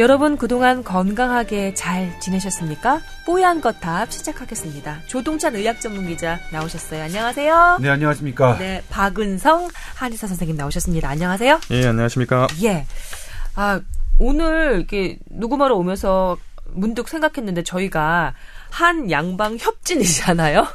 여러분 그동안 건강하게 잘 지내셨습니까? 뽀얀 거탑 시작하겠습니다. 조동찬 의학 전문 기자 나오셨어요. 안녕하세요. 네, 안녕하십니까. 네, 박은성 한의사 선생님 나오셨습니다. 안녕하세요. 예, 안녕하십니까. 예. 아, 오늘 이렇게 녹음하러 오면서 문득 생각했는데 저희가 한 양방 협진이잖아요.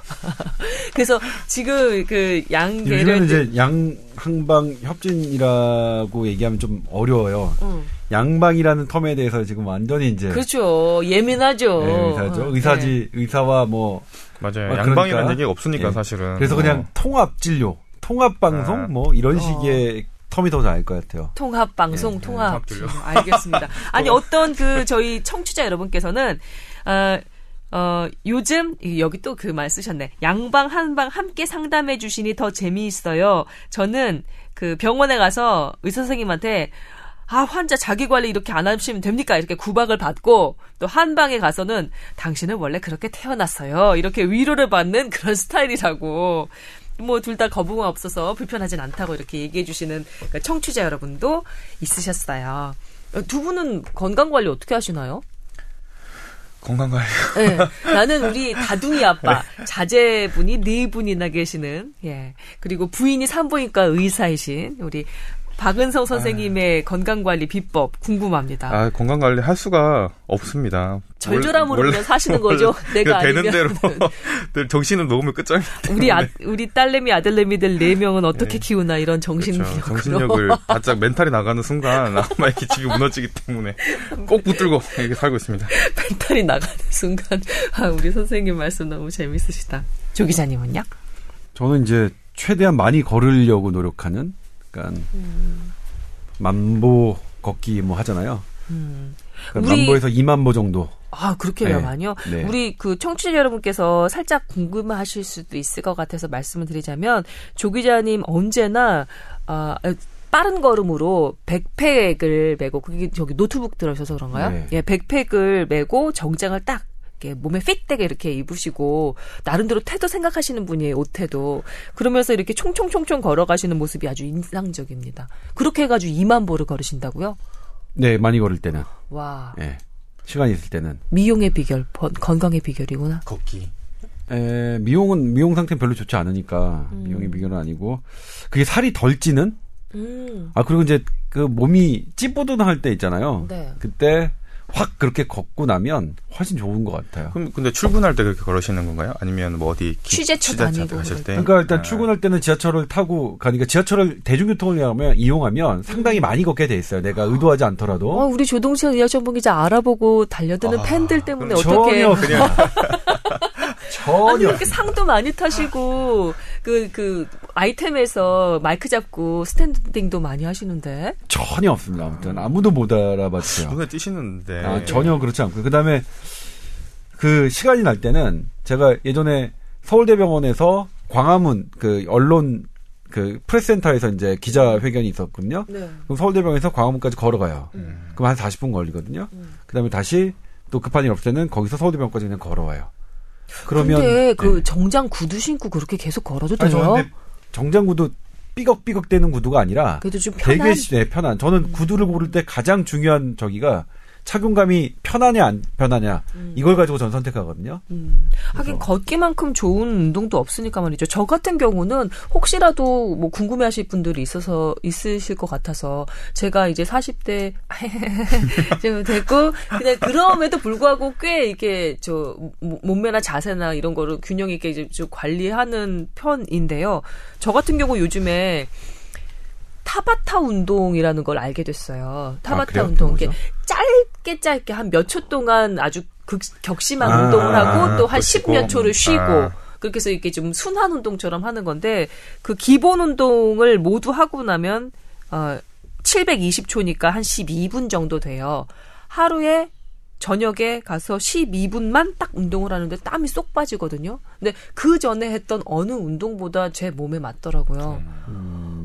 그래서 지금 그 양계를 요즘은 이제 양 항방 협진이라고 얘기하면 좀 어려워요. 음. 양방이라는 텀에 대해서 지금 완전히 이제 그렇죠. 예민하죠. 네, 의사죠. 어, 의사지 네. 의사와 뭐 맞아요. 아, 양방이라는 그러니까. 얘기가 없으니까 예. 사실은. 그래서 그냥 어. 통합 진료, 통합 방송 아. 뭐 이런 어. 식의 텀이 더 나을 것 같아요. 통합 방송 네, 통합 통합 진료. 알겠습니다. 아니 어떤 그 저희 청취자 여러분께서는 어, 어 요즘 이- 여기 또 그 말 쓰셨네. 양방 한방 함께 상담해 주시니 더 재미있어요. 저는 그 병원에 가서 의사 선생님한테 아, 환자 자기 관리 이렇게 안 하시면 됩니까? 이렇게 구박을 받고 또 한방에 가서는 당신은 원래 그렇게 태어났어요. 이렇게 위로를 받는 그런 스타일이라고. 뭐 둘 다 거부가 없어서 불편하진 않다고 이렇게 얘기해 주시는 그 청취자 여러분도 있으셨어요. 어, 두 분은 건강 관리 어떻게 하시나요? 건강 관리. 네, 나는 우리 다둥이 아빠 자제분이 네 분이나 계시는 예 그리고 부인이 산부인과 의사이신 우리 박은성 선생님의 건강 관리 비법 궁금합니다. 아, 건강 관리 할 수가 없습니다. 절절함으로 원래- 그냥 사시는 거죠. 원래 내가 되는 대로 늘 정신을 놓으면 때문에. 우리 아, 우리 딸내미 아들내미들 네 명은 어떻게 네. 키우나 이런 정신력으로 그렇죠. 정신력을 바짝 mental이 나가는 순간 아마 이렇게 집이 무너지기 때문에 꼭 붙들고 이렇게 살고 있습니다. mental이 나가는 순간 아, 우리 선생님 말씀 너무 재밌으시다. 조 기자님은요? 저는 이제 최대한 많이 걸으려고 노력하는 그러니까 음. 만보 걷기 뭐 하잖아요. 음. 그러니까 우리- 만보에서 2만 보 정도. 아, 그렇게 네. 많이요? 네. 우리 그 청취자 여러분께서 살짝 궁금하실 수도 있을 것 같아서 말씀을 드리자면 조 기자님 언제나 아, 빠른 걸음으로 백팩을 메고 그게 저기 노트북 들어셔서 그런가요? 네. 예, 백팩을 메고 정장을 딱 이렇게 몸에 핏되게 이렇게 입으시고 나름대로 태도 생각하시는 분이에요 옷태도 그러면서 이렇게 총총총총 걸어가시는 모습이 아주 인상적입니다. 그렇게 해가지고 2만 보를 걸으신다고요? 네, 많이 걸을 때는. 와 예. 시간이 있을 때는. 미용의 비결, 번- 건강의 비결이구나. 걷기. 에, 미용은 미용 상태는 별로 좋지 않으니까 음. 미용의 비결은 아니고 그게 살이 덜 찌는 음. 아 그리고 이제 그 몸이 찌뿌둥할 때 있잖아요. 네. 그때 확 그렇게 걷고 나면 훨씬 좋은 것 같아요. 그럼 근데 출근할 때 그렇게 걸으시는 건가요? 아니면 뭐 어디 취재차 다니고 가실 때? 그러니까 일단 아, 출근할 때는 지하철을 타고 가니까 지하철을 대중교통을 이용하면, 이용하면 상당히 많이 걷게 돼 있어요. 내가 의도하지 않더라도. 어, 우리 조동찬 의학전문 기자 알아보고 달려드는 아, 팬들 때문에 전혀 어떻게 그냥 아니 전혀 이렇게 상도 많이 타시고 그 그 아이템에서 마이크 잡고 스탠딩도 많이 하시는데 전혀 없습니다. 아무튼 아무도 못 알아봤어요. 눈에 띄시는데. 아, 전혀 그렇지 않고 그 다음에 그 시간이 날 때는 제가 예전에 서울대병원에서 광화문 그 언론 그 프레스센터에서 이제 기자 회견이 있었거든요. 네. 그럼 서울대병원에서 광화문까지 걸어가요. 음. 그럼 한 40분 걸리거든요. 음. 그다음에 다시 또 급한 일 없을 때는 거기서 서울대병원까지 그냥 걸어와요. 그러면 근데 그 네. 정장 구두 신고 그렇게 계속 걸어도 아니, 돼요? 저는 정장구도 삐걱삐걱 되는 구두가 아니라 그래도 좀 편한 되게 네, 편한. 저는 구두를 고를 때 가장 중요한 저기가 착용감이 편하냐 안 편하냐 이걸 가지고 전 선택하거든요. 음, 하긴. 걷기만큼 좋은 운동도 없으니까 말이죠. 저 같은 경우는 혹시라도 뭐 궁금해하실 분들이 있어서 있으실 것 같아서 제가 이제 40대 좀 됐고 근데 그럼에도 불구하고 꽤 이게 저 모- 몸매나 자세나 이런 거를 균형 있게 이제 좀 관리하는 편인데요. 저 같은 경우 요즘에 타바타 운동이라는 걸 알게 됐어요. 타바타 그래요? 운동. 이게 짧게 짧게 한 몇 초 동안 아주 극, 격심한 아, 운동을 하고 또한 그렇고. 10몇 초를 쉬고 아. 그렇게 해서 이렇게 좀 순환 운동처럼 하는 건데 그 기본 운동을 모두 하고 나면 어 720초니까 한 12분 정도 돼요. 하루에 저녁에 가서 12분만 딱 운동을 하는데 땀이 쏙 빠지거든요. 근데 그 전에 했던 어느 운동보다 제 몸에 맞더라고요.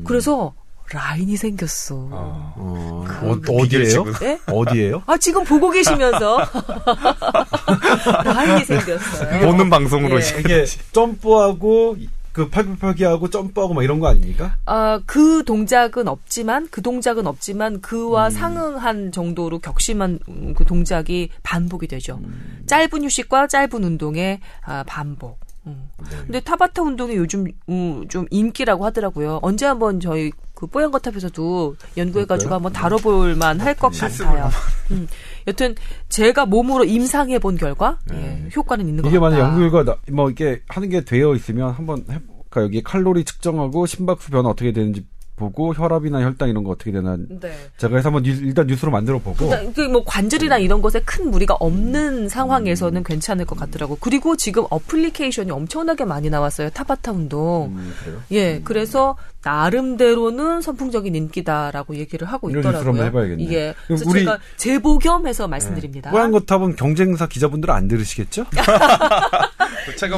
그래서 라인이 생겼어. 어. 어, 그 어? 비결집은? 예? 어디예요? 아, 지금 보고 계시면서 라인이 생겼어요. 보는 방송으로 예. 이게 점프하고 그 팔굽혀펴기하고 점프하고 막 이런 거 아닙니까? 아, 그 동작은 없지만 그 동작은 없지만 그와 음. 상응한 정도로 격심한 음, 그 동작이 반복이 되죠. 음. 짧은 휴식과 짧은 운동의 아, 반복. 음. 네. 근데 타바타 운동이 요즘 음, 좀 인기라고 하더라고요. 언제 한번 저희 그 뽀얀거탑에서도 연구해가지고 그럴까요? 한번 다뤄볼 만 할 것 같아요. 음. 여튼 제가 몸으로 임상해 본 결과 예, 효과는 있는 것 네. 이게. 만약 연구 결과 나- 뭐 이렇게 하는 게 되어 있으면 한번 해볼까 여기 칼로리 측정하고 심박수 변화 어떻게 되는지 보고 혈압이나 혈당 이런 거 어떻게 되나 네. 제가 해서 한번 뉴- 일단 뉴스로 만들어 보고 그러니까 그뭐 관절이나 이런 것에 큰 무리가 없는 상황에서는 괜찮을 것 같더라고. 그리고 지금 어플리케이션이 엄청나게 많이 나왔어요. 타바타 운동. 음? 예, 그래서 나름대로는 선풍적인 인기다라고 얘기를 하고 있더라고요. 한번 해봐야겠네. 예. 그래서 우리- 제가 제보 겸해서 말씀드립니다. 뽀얀 거탑은 경쟁사 기자분들은 안 들으시겠죠?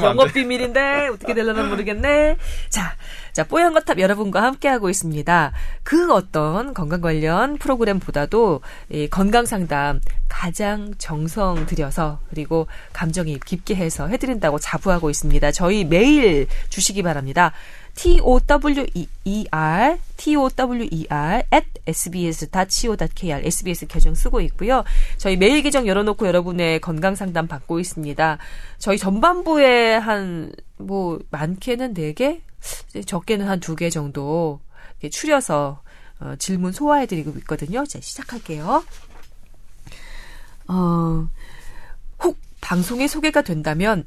영업 비밀인데 어떻게 되려나 모르겠네. 자, 자 뽀얀거탑 여러분과 함께 하고 있습니다. 그 어떤 건강 관련 프로그램보다도 이 건강 상담 가장 정성 들여서 그리고 감정이입 깊게 해서 해드린다고 자부하고 있습니다. 저희 메일 주시기 바랍니다. T-O-W-E-R, T-O-W-E-R, at sbs.co.kr, SBS 계정 쓰고 있고요. 저희 메일 계정 열어놓고 여러분의 건강 상담 받고 있습니다. 저희 전반부에 한, 뭐, 많게는 4개? 적게는 한 2개 정도 추려서 어, 질문 소화해드리고 있거든요. 자, 시작할게요. 어, 혹 방송에 소개가 된다면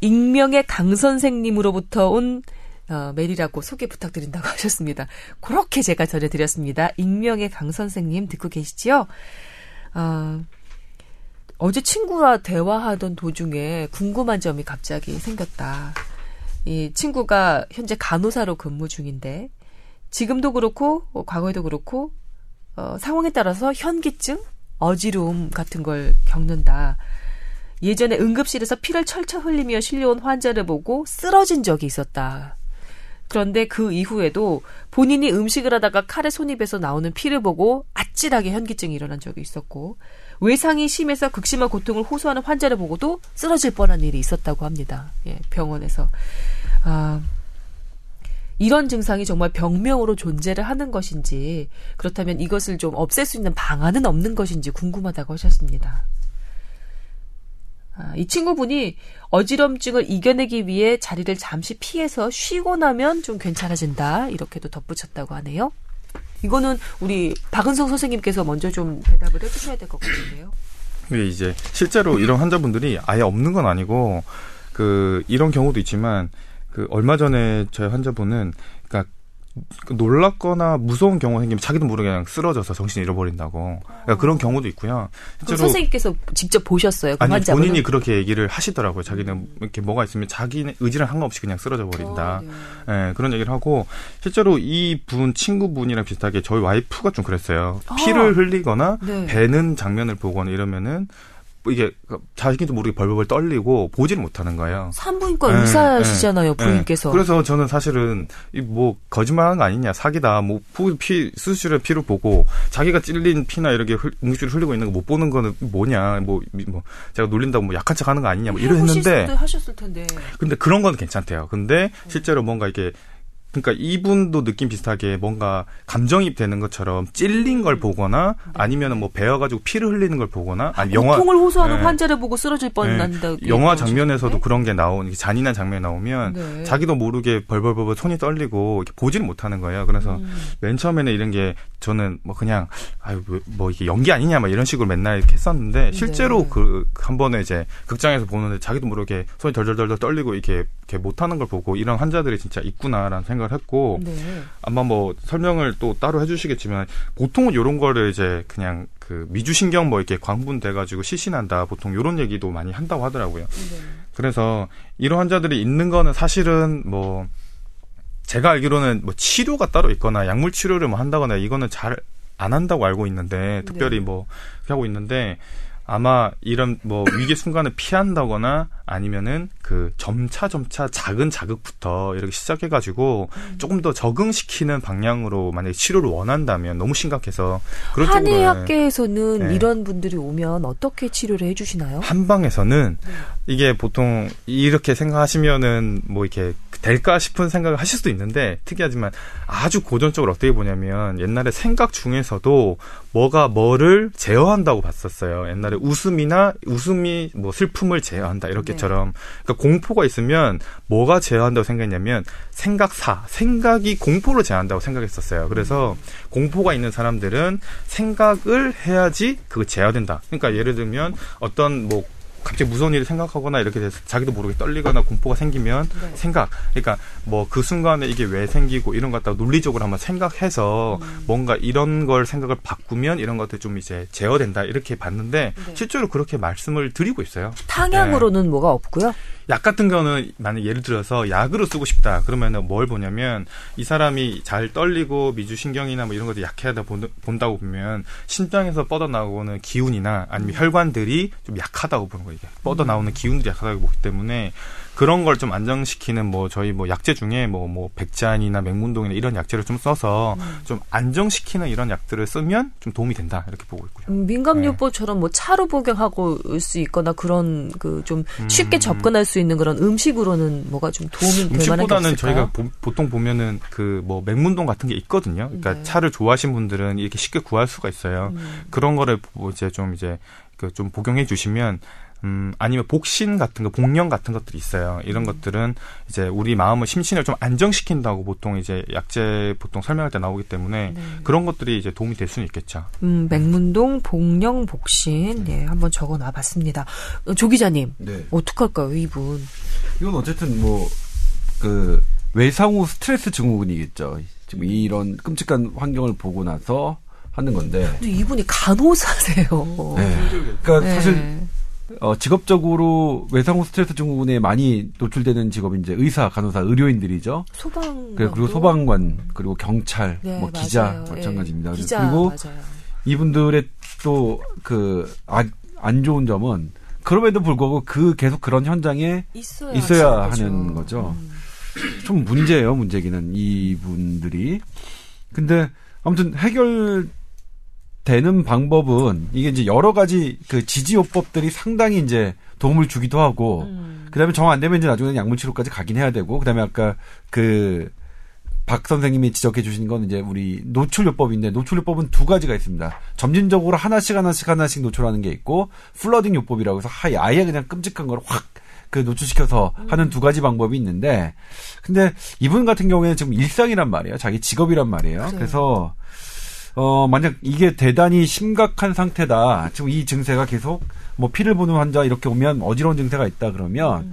익명의 강 선생님으로부터 온 어, 메일이라고 소개 부탁드린다고 하셨습니다. 그렇게 제가 전해드렸습니다. 익명의 강 선생님 듣고 계시지요? 어, 어제 친구와 대화하던 도중에 궁금한 점이 갑자기 생겼다. 이 친구가 현재 간호사로 근무 중인데 지금도 그렇고 어, 과거에도 그렇고 어, 상황에 따라서 현기증, 어지러움 같은 걸 겪는다. 예전에 응급실에서 피를 철철 흘리며 실려온 환자를 보고 쓰러진 적이 있었다. 그런데 그 이후에도 본인이 음식을 하다가 칼에 손입에서 나오는 피를 보고 아찔하게 현기증이 일어난 적이 있었고 외상이 심해서 극심한 고통을 호소하는 환자를 보고도 쓰러질 뻔한 일이 있었다고 합니다. 예, 병원에서. 아, 이런 증상이 정말 병명으로 존재를 하는 것인지 그렇다면 이것을 좀 없앨 수 있는 방안은 없는 것인지 궁금하다고 하셨습니다. 아, 이 친구분이 어지럼증을 이겨내기 위해 자리를 잠시 피해서 쉬고 나면 좀 괜찮아진다 이렇게도 덧붙였다고 하네요. 이거는 우리 박은성 선생님께서 먼저 좀 대답을 해주셔야 될 것 같은데요. 근데 이제 실제로 이런 환자분들이 아예 없는 건 아니고 그 이런 경우도 있지만 그 얼마 전에 저희 환자분은 그러니까 그 놀랍거나 무서운 경우가 생기면 자기도 모르게 그냥 쓰러져서 정신을 잃어버린다고 그러니까 그런 경우도 있고요. 그럼 선생님께서 직접 보셨어요? 그 아니 환자분은? 본인이 그렇게 얘기를 하시더라고요. 자기는 이렇게 뭐가 있으면 자기는 의지랑 상관없이 그냥 쓰러져 버린다. 어, 네. 예, 그런 얘기를 하고 실제로 이 분 친구분이랑 비슷하게 저희 와이프가 좀 그랬어요. 아. 피를 흘리거나 네. 배는 장면을 보거나 이러면은 뭐 이게 자기도 모르게 벌벌 떨리고 보지를 못하는 거예요. 산부인과 네, 의사시잖아요, 네. 부인께서. 그래서 저는 사실은 이뭐 거짓말하는 거 아니냐 사기다 뭐 피 수술의 피를 보고 자기가 찔린 피나 이렇게 흘, 응급실 흘리고 있는 거 못 보는 거는 뭐냐 뭐 뭐 제가 놀린다고 뭐 약한 척하는 거 아니냐 뭐 이랬는데 하셨을 텐데. 근데 그런 건 괜찮대요. 근데 실제로 뭔가 이게 그러니까 이분도 느낌 비슷하게 뭔가 감정입 되는 것처럼 찔린 걸 보거나 아니면은 뭐 베어가지고 피를 흘리는 걸 보거나 아니 영화 고통을 호소하는 네. 환자를 보고 쓰러질 네. 뻔한다. 영화 장면에서도 그런 게 이게 잔인한 장면이 나오면 네. 자기도 모르게 벌벌벌벌 손이 떨리고 이렇게 보지를 못하는 거예요. 그래서 음. 맨 처음에는 이런 게 저는 뭐 그냥 아유 뭐, 뭐 이게 연기 아니냐 막 이런 식으로 맨날 이렇게 했었는데 실제로 네. 그한 번에 이제 극장에서 보는데 자기도 모르게 손이 덜덜덜덜 떨리고 이렇게 이렇게 못하는 걸 보고 이런 환자들이 진짜 있구나라는 생각 을 했고 네. 아마 뭐 설명을 또 따로 해주시겠지만 보통은 이런 거를 이제 그냥 그 미주신경 뭐 이렇게 광분돼가지고 실신한다 보통 이런 얘기도 많이 한다고 하더라고요. 네. 그래서 이런 환자들이 있는 거는 사실은 뭐 제가 알기로는 뭐 치료가 따로 있거나 약물 치료를 뭐 한다거나 이거는 잘 안 한다고 알고 있는데 특별히 네. 뭐 하고 있는데 아마 이런 뭐 위기 순간을 피한다거나 아니면은 그 점차 점차 작은 자극부터 이렇게 시작해가지고 음. 조금 더 적응시키는 방향으로 만약에 치료를 원한다면 너무 심각해서 그런 한의학계에서는 네. 이런 분들이 오면 어떻게 치료를 해주시나요? 한방에서는 네. 이게 보통 이렇게 생각하시면은 뭐 이렇게 될까 싶은 생각을 하실 수도 있는데 특이하지만 아주 고전적으로 어떻게 보냐면 옛날에 생각 중에서도 뭐가 뭐를 제어한다고 봤었어요. 옛날에 웃음이나 웃음이 뭐 슬픔을 제어한다 이렇게처럼 그러니까 공포가 있으면 뭐가 제어한다고 생각했냐면 생각사 생각이 공포를 제어한다고 생각했었어요. 그래서 공포가 있는 사람들은 생각을 해야지 그거 제어된다. 그러니까 예를 들면 어떤 뭐 갑자기 무서운 일을 생각하거나 이렇게 돼서 자기도 모르게 떨리거나 공포가 생기면 네. 생각 그러니까 뭐 그 순간에 이게 왜 생기고 이런 것 갖다가 논리적으로 한번 생각해서 음. 뭔가 이런 걸 생각을 바꾸면 이런 것들 좀 이제 제어된다 이렇게 봤는데 네. 실제로 그렇게 말씀을 드리고 있어요. 탕약으로는 뭐가 없고요. 약 같은 경우는 만약 예를 들어서 약으로 쓰고 싶다 그러면은 뭘 보냐면 이 사람이 잘 떨리고 미주신경이나 뭐 이런 것들 약하다 본- 본다고 보면 심장에서 뻗어나오는 기운이나 아니면 혈관들이 좀 약하다고 보는 거예요. 뻗어나오는 기운들이 약하다고 보기 때문에 그런 걸 좀 안정시키는 뭐 저희 뭐 약재 중에 뭐 뭐 백잔이나 맹문동이나 이런 약재를 좀 써서 좀 안정시키는 이런 약들을 쓰면 좀 도움이 된다 이렇게 보고 있고요. 음, 민감요법처럼 뭐 차로 복용하고 올수 있거나 그런 그 좀 쉽게 접근할 수 있는 그런 음식으로는 뭐가 좀 도움이 될 만한 게 음식보다는 없을까요? 저희가 보, 통 보면은 그 뭐 맹문동 같은 게 있거든요. 그러니까 네. 차를 좋아하시는 분들은 이렇게 쉽게 구할 수가 있어요. 음. 그런 거를 뭐 이제 좀 이제 그 좀 복용해 주시면 음 아니면 복신 같은 거 복령 같은 것들이 있어요. 이런 음. 것들은 이제 우리 마음을 심신을 좀 안정시킨다고 보통 이제 약재 보통 설명할 때 나오기 때문에 네. 그런 것들이 이제 도움이 될 수는 있겠죠. 음, 맹문동 복령 복신 예, 한번 적어 놔 봤습니다. 어, 조 기자님. 네. 어떡할까요, 이분? 이건 어쨌든 뭐 그 외상후 스트레스 증후군이겠죠. 지금 이런 끔찍한 환경을 보고 나서 하는 건데. 근데 이분이 간호사세요. 네. 그러니까 네. 사실 어, 직업적으로 외상후 스트레스 증후군에 많이 노출되는 직업이 이제 의사, 간호사, 의료인들이죠. 소방 그리고, 그리고 소방관, 그리고 경찰, 네, 뭐 기자 맞아요. 마찬가지입니다. 예, 기자 그리고 맞아요. 이분들의 또 그안 좋은 점은 그럼에도 불구하고 그 계속 그런 현장에 있어야, 있어야. 하는 거죠. 음. 좀 문제예요, 문제기는 이분들이. 근데 아무튼 해결 되는 방법은 이게 이제 여러 가지 그 지지요법들이 상당히 이제 도움을 주기도 하고 음. 그다음에 정 안 되면 이제 나중에는 약물 치료까지 가긴 해야 되고 그다음에 아까 그 박 선생님이 지적해 주신 건 이제 우리 노출요법인데 노출요법은 두 가지가 있습니다. 점진적으로 하나씩 하나씩 하나씩 노출하는 게 있고 flooding 요법이라고 해서 하이 아예 그냥 끔찍한 걸 확 그 노출시켜서 하는 두 가지 방법이 있는데 근데 이분 같은 경우에는 지금 일상이란 말이에요. 자기 직업이란 말이에요. 그래요. 그래서 어 만약 이게 대단히 심각한 상태다. 지금 이 증세가 계속 뭐 피를 보는 환자 이렇게 오면 어지러운 증세가 있다 그러면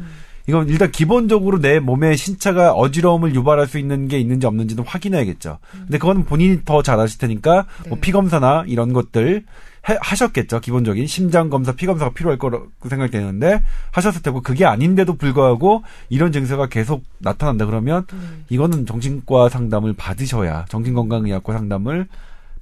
이건 일단 기본적으로 내 몸의 신차가 어지러움을 유발할 수 있는 게 있는지 없는지는 확인해야겠죠. 근데 그건 본인이 더 잘 아실 테니까 뭐 네. 피 검사나 이런 것들 해- 하셨겠죠. 기본적인 심장 검사, 피 검사가 필요할 거라고 생각되는데 하셨을 테고 그게 아닌데도 불구하고 이런 증세가 계속 나타난다 그러면 이거는 정신과 상담을 받으셔야 정신건강의학과 상담을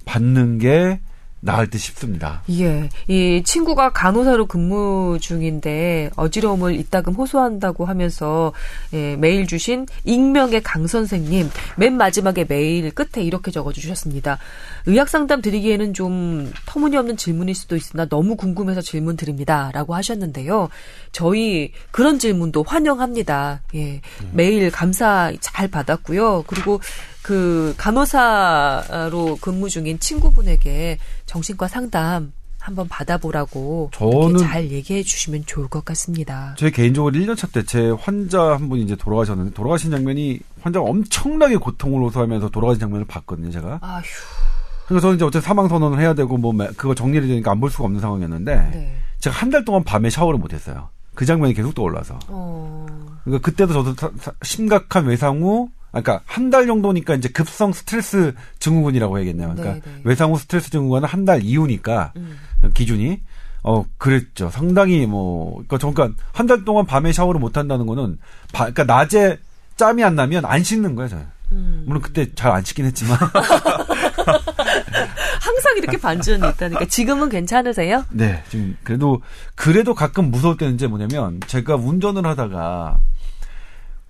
받는 게 나을 듯 싶습니다. 예, 이 친구가 간호사로 근무 중인데 어지러움을 이따금 호소한다고 하면서 예, 메일 주신 익명의 강 선생님 맨 마지막에 메일 끝에 이렇게 적어 주셨습니다. 의학 상담 드리기에는 좀 터무니없는 질문일 수도 있으나 너무 궁금해서 질문 드립니다라고 하셨는데요. 저희 그런 질문도 환영합니다. 예, 메일 감사 잘 받았고요. 그리고 그 간호사로 근무 중인 친구분에게 정신과 상담 한번 받아보라고 저는- 잘 얘기해 주시면 좋을 것 같습니다. 제 개인적으로 1년차 때 제 환자 한 분이 이제 돌아가셨는데 돌아가신 장면이 환자가 엄청나게 고통을 호소하면서 돌아가신 장면을 봤거든요, 제가. 아휴, 그래서 저는 이제 어쨌든 사망 선언을 해야 되고 뭐 그거 정리를 되니까 안 볼 수가 없는 상황이었는데 네. 제가 한 달 동안 밤에 샤워를 못 했어요. 그 장면이 계속 떠올라서. 어, 그러니까 그때도 저도 사- 사- 심각한 외상 후, 아, 그러니까 한 달 정도니까 이제 급성 스트레스 증후군이라고 해야겠네요. 그러니까 네, 네. 외상 후 스트레스 증후군은 한 달 이후니까 음. 기준이 어 그랬죠. 상당히 뭐 그러니까 잠깐 한 달 동안 밤에 샤워를 못 한다는 거는 바, 그러니까 낮에 짬이 안 나면 안 씻는 거예요, 저는. 음. 물론 그때 잘안 찍긴 했지만 항상 이렇게 반전이 있다니까 지금은 괜찮으세요? 네, 지금 그래도 그래도 가끔 무서울 때는 이제 뭐냐면 제가 운전을 하다가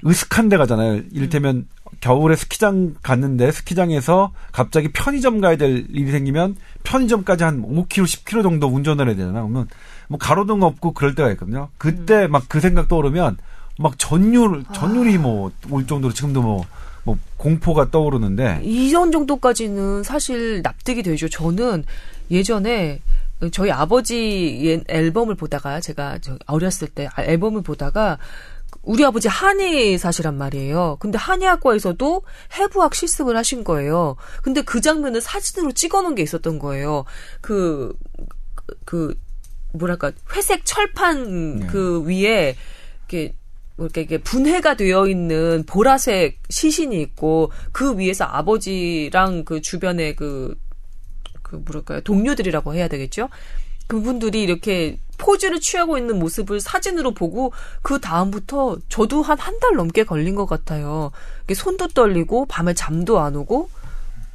으슥한 데 가잖아요. 이를테면 음. 겨울에 스키장 갔는데 스키장에서 갑자기 편의점 가야 될 일이 생기면 편의점까지 한 5km, 10km 정도 운전을 해야 되잖아. 그러면 뭐 가로등 없고 그럴 때가 있거든요. 그때 음. 막그 생각 떠오르면 막 전율 전율이 아. 뭐올 정도로 지금도 뭐뭐 공포가 떠오르는데 이런 정도까지는 사실 납득이 되죠. 저는 예전에 저희 아버지 앨범을 보다가 제가 어렸을 때 앨범을 보다가 우리 아버지 한의사시란 말이에요. 근데 한의학과에서도 해부학 실습을 하신 거예요. 근데 그 장면을 사진으로 찍어 놓은 게 있었던 거예요. 그, 그, 뭐랄까, 회색 철판 네. 그 위에, 이렇게 뭐 이렇게, 이렇게 분해가 되어 있는 보라색 시신이 있고 그 위에서 아버지랑 그 주변에 그, 그 뭐랄까요 동료들이라고 해야 되겠죠. 그분들이 이렇게 포즈를 취하고 있는 모습을 사진으로 보고 그 다음부터 저도 한 한 달 넘게 걸린 것 같아요. 손도 떨리고 밤에 잠도 안 오고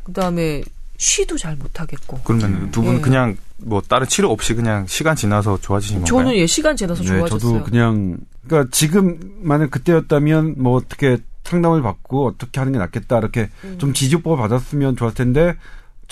그다음에 쉬도 잘 못하겠고. 그러면 두분 예. 그냥 뭐 다른 치료 없이 그냥 시간 지나서 좋아지신 건가요? 저는 예 시간 지나서 네, 좋아졌어요. 저도 그냥 그러니까 지금 만약 그때였다면 뭐 어떻게 상담을 받고 어떻게 하는 게 낫겠다 이렇게 음. 좀 지지법을 받았으면 좋았을 텐데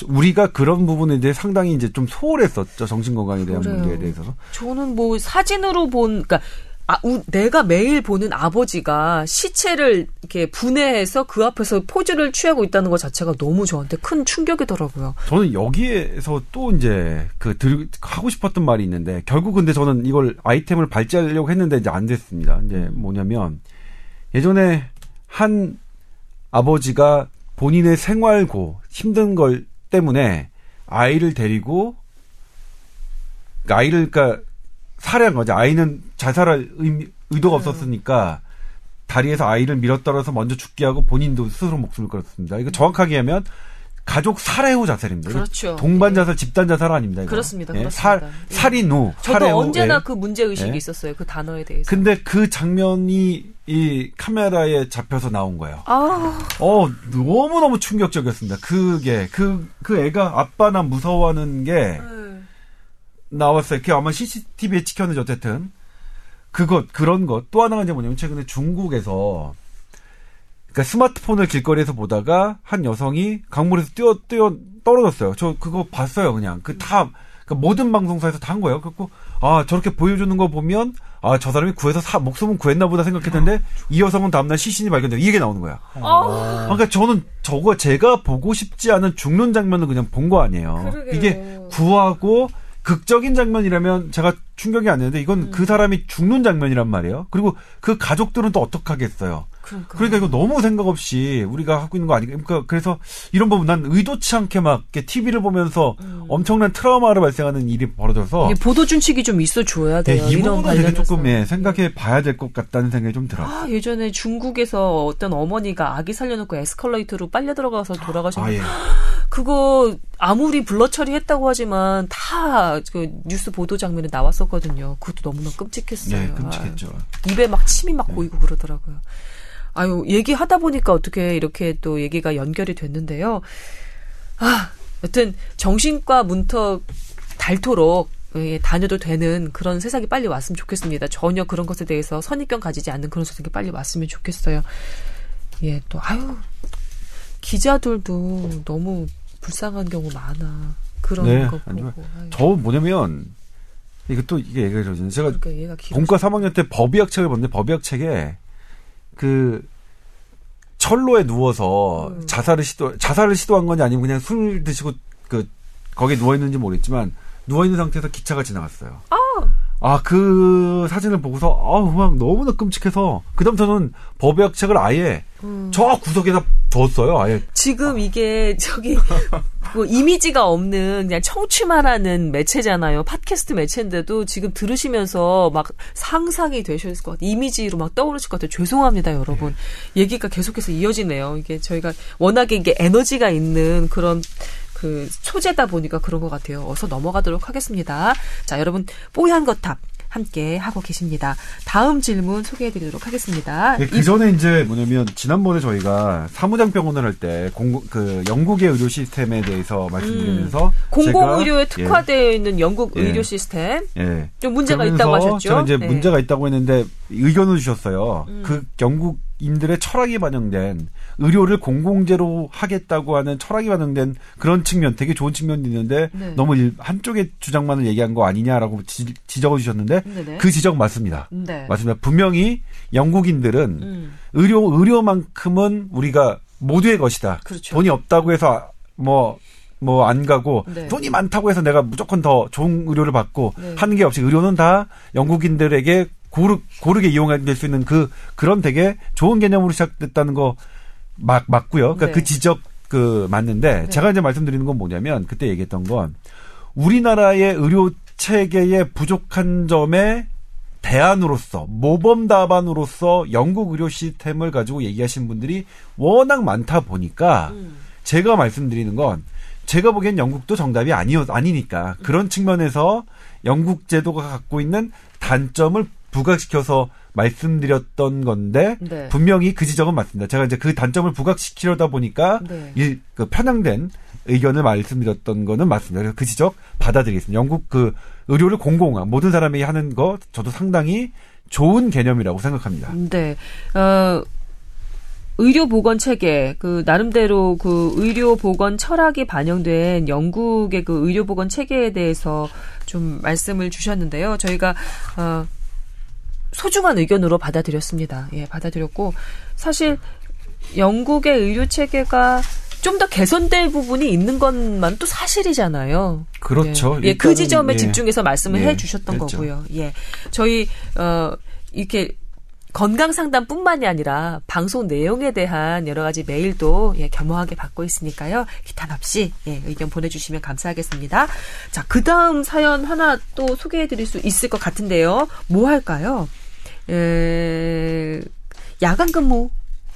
우리가 그런 부분에 대해 상당히 이제 좀 소홀했었죠 정신 건강에 대한 그래요. 문제에 대해서. 저는 뭐 사진으로 본 그러니까 아, 우, 내가 매일 보는 아버지가 시체를 이렇게 분해해서 그 앞에서 포즈를 취하고 있다는 것 자체가 너무 저한테 큰 충격이더라고요. 저는 여기에서 또 이제 그 들, 하고 싶었던 말이 있는데 결국 근데 저는 이걸 아이템을 발제하려고 했는데 이제 안 됐습니다. 이제 뭐냐면 예전에 한 아버지가 본인의 생활고 힘든 걸 때문에 아이를 데리고 그러니까 아이를 그러니까 살해한 거죠. 아이는 자살할 의미, 의도가 네. 없었으니까 다리에서 아이를 밀어떨어서 먼저 죽게 하고 본인도 스스로 목숨을 걸었습니다. 이거 정확하게 하면 가족 살해 후 자살입니다. 그렇죠. 동반 자살, 예. 집단 자살 아닙니다. 이거. 그렇습니다. 예. 그렇습니다. 살, 예. 살인 후, 저도 언제나 예. 그 문제 의식이 예. 있었어요. 그 단어에 대해서. 근데 그 장면이 이 카메라에 잡혀서 나온 거예요. 아. 어, 너무 너무 충격적이었습니다. 그게 그그 애가 아빠 나 무서워하는 게 네. 나왔어요. 그게 아마 CCTV에 찍혔는지 어쨌든 그것 그런 것 또 하나가 이제 뭐냐면 최근에 중국에서 그러니까 스마트폰을 길거리에서 보다가 한 여성이 강물에서 뛰어 뛰어 떨어졌어요. 저 그거 봤어요. 그냥 그다 그러니까 모든 방송사에서 다 한 거예요. 그래고 아 저렇게 보여주는 거 보면 아 저 사람이 구해서 사, 목숨은 구했나 보다 생각했는데 이 여성은 다음날 시신이 발견되고 이게 나오는 거야. 아. 그러니까 저는 저거 제가 보고 싶지 않은 죽는 장면을 그냥 본 거 아니에요. 그러게요. 이게 구하고 극적인 장면이라면 제가 충격이 안 되는데 이건 음. 그 사람이 죽는 장면이란 말이에요. 그리고 그 가족들은 또 어떡하겠어요. 그러니까. 그러니까 이거 너무 생각 없이 우리가 하고 있는 거 아니니까 그러니까 그래서 이런 부분 난 의도치 않게 막 TV를 보면서 음. 엄청난 트라우마를 발생하는 일이 벌어져서 보도 준칙이 좀 있어 줘야 돼요. 네, 이 부분은 되게 조금 예, 생각해 봐야 될 것 같다는 생각이 좀 들어요. 아, 예전에 중국에서 어떤 어머니가 아기 살려놓고 에스컬레이터로 빨려 들어가서 돌아가셨는데 아, 예. 그거 아무리 블러 처리했다고 하지만 다 그 뉴스 보도 장면에 나왔었거든요. 그것도 너무나 끔찍했어요. 네, 끔찍했죠. 아, 입에 막 침이 막 네. 보이고 그러더라고요. 아유, 얘기하다 보니까 어떻게 이렇게 또 얘기가 연결이 됐는데요. 아, 여튼 정신과 문턱 닳도록 예, 다녀도 되는 그런 세상이 빨리 왔으면 좋겠습니다. 전혀 그런 것에 대해서 선입견 가지지 않는 그런 세상이 빨리 왔으면 좋겠어요. 예, 또 아유 기자들도 너무 불쌍한 경우 많아. 그런 네, 거 보고. 저 뭐냐면 이것도 이게 얘기가 죠 제가 그러니까 본과 3학년 때 법의학 책을 봤는데 법의학 책에 그 철로에 누워서 음. 자살을 시도 자살을 시도한 건지 아니면 그냥 술 드시고 그 거기에 누워 있는지 모르겠지만 누워 있는 상태에서 기차가 지나갔어요. 아. 아, 그 사진을 보고서, 아우, 막 너무나 끔찍해서, 그 다음 저는 법의학 책을 아예 음. 저 구석에다 뒀어요, 아예. 지금 이게, 저기, 뭐 이미지가 없는 그냥 청취만 하는 매체잖아요. 팟캐스트 매체인데도 지금 들으시면서 막 상상이 되셨을 것 같아요. 이미지로 막 떠오르실 것 같아요. 죄송합니다, 여러분. 네. 얘기가 계속해서 이어지네요. 이게 저희가 워낙에 이게 에너지가 있는 그런 그 소재다 보니까 그런 것 같아요. 어서 넘어가도록 하겠습니다. 자, 여러분 뽀얀 거탑 함께 하고 계십니다. 다음 질문 소개해드리도록 하겠습니다. 네, 그 전에 이제 뭐냐면 지난번에 저희가 사무장 병원을 할 때 그 영국의 의료 시스템에 대해서 말씀드리면서 음. 공공의료에 제가, 특화되어 있는 영국 예. 의료 시스템 예. 좀 문제가 있다고 하셨죠? 제가 이제 네. 문제가 있다고 했는데 의견을 주셨어요. 음. 그 영국 인들의 철학이 반영된 의료를 공공재로 하겠다고 하는 철학이 반영된 그런 측면, 되게 좋은 측면이 있는데 네. 너무 일- 한쪽의 주장만을 얘기한 거 아니냐라고 지, 적어 주셨는데 네네. 그 지적 맞습니다. 네. 맞습니다. 분명히 영국인들은 음. 의료 의료만큼은 우리가 모두의 것이다. 그렇죠. 돈이 없다고 해서 뭐 뭐 안 가고 네. 돈이 많다고 해서 내가 무조건 더 좋은 의료를 받고 네. 하는 게 없이 의료는 다 영국인들에게 고르, 고르게 이용될 수 있는 그 그런 되게 좋은 개념으로 시작됐다는 거 막 맞고요. 그러니까 네. 그 지적 그 맞는데 네. 제가 이제 말씀드리는 건 뭐냐면 그때 얘기했던 건 우리나라의 의료 체계의 부족한 점에 대안으로서 모범 답안으로서 영국 의료 시스템을 가지고 얘기하신 분들이 워낙 많다 보니까 음. 제가 말씀드리는 건 제가 보기엔 영국도 정답이 아니어 아니니까 그런 측면에서 영국 제도가 갖고 있는 단점을 부각시켜서 말씀드렸던 건데 네. 분명히 그 지적은 맞습니다. 제가 이제 그 단점을 부각시키려다 보니까 네. 이, 그 편향된 의견을 말씀드렸던 거는 맞습니다. 그래서 그 지적 받아들이겠습니다. 영국 그 의료를 공공화 모든 사람이 하는 거 저도 상당히 좋은 개념이라고 생각합니다. 네. 어, 의료 보건 체계, 그, 나름대로 그 의료 보건 철학이 반영된 영국의 그 의료 보건 체계에 대해서 좀 말씀을 주셨는데요. 저희가, 어, 소중한 의견으로 받아들였습니다. 예, 받아들였고, 사실 영국의 의료 체계가 좀 더 개선될 부분이 있는 것만 또 사실이잖아요. 그렇죠. 예, 예, 그 지점에 예. 집중해서 말씀을 예, 해주셨던 그렇죠. 거고요. 예, 저희 어 이렇게 건강 상담뿐만이 아니라 방송 내용에 대한 여러 가지 메일도 예, 겸허하게 받고 있으니까요. 기탄 없이 예, 의견 보내주시면 감사하겠습니다. 자, 그 다음 사연 하나 또 소개해드릴 수 있을 것 같은데요. 뭐 할까요? 에, 야간 근무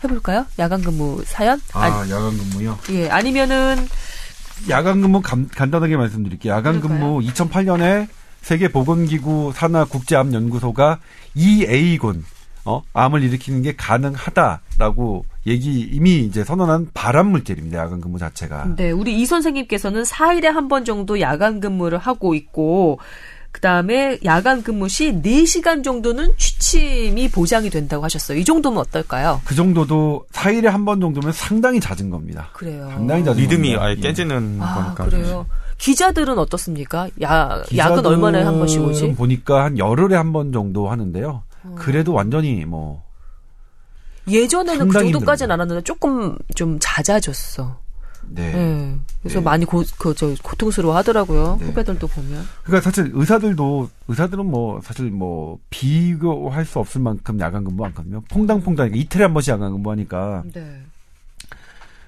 해볼까요? 야간 근무 사연? 아, 야간 근무요. 예, 아니면은 야간 근무 간, 간단하게 말씀드릴게요. 야간 근무 2008년에 세계 보건기구 산하 국제암 연구소가 EA군 어, 암을 일으키는 게 가능하다라고 얘기 이미 이제 선언한 발암 물질입니다. 야간 근무 자체가. 네, 우리 이 선생님께서는 4일에 한 번 정도 야간 근무를 하고 있고, 그 다음에 야간 근무 시 4시간 정도는 취침이 보장이 된다고 하셨어요. 이 정도면 어떨까요? 그 정도도 4일에 한 번 정도면 상당히 잦은 겁니다. 그래요. 상당히 낮은 리듬이 겁니다. 아예 예. 깨지는 아, 거니까. 그래요. 기자들은 어떻습니까? 야, 야근 얼마나 한 번씩 오지? 보니까 한 열흘에 한 번 정도 하는데요. 그래도 완전히 뭐 예전에는 그 정도까지는. 않았는데 조금 좀 잦아졌어. 네. 네. 그래서 네. 많이 고, 그, 저, 고통스러워 하더라고요. 네. 후배들도 보면. 그러니까 사실 의사들도 의사들은 뭐 사실 뭐 비교할 수 없을 만큼 야간 근무 않거든요. 퐁당퐁당 이틀에 한 번씩 야간 근무하니까 네.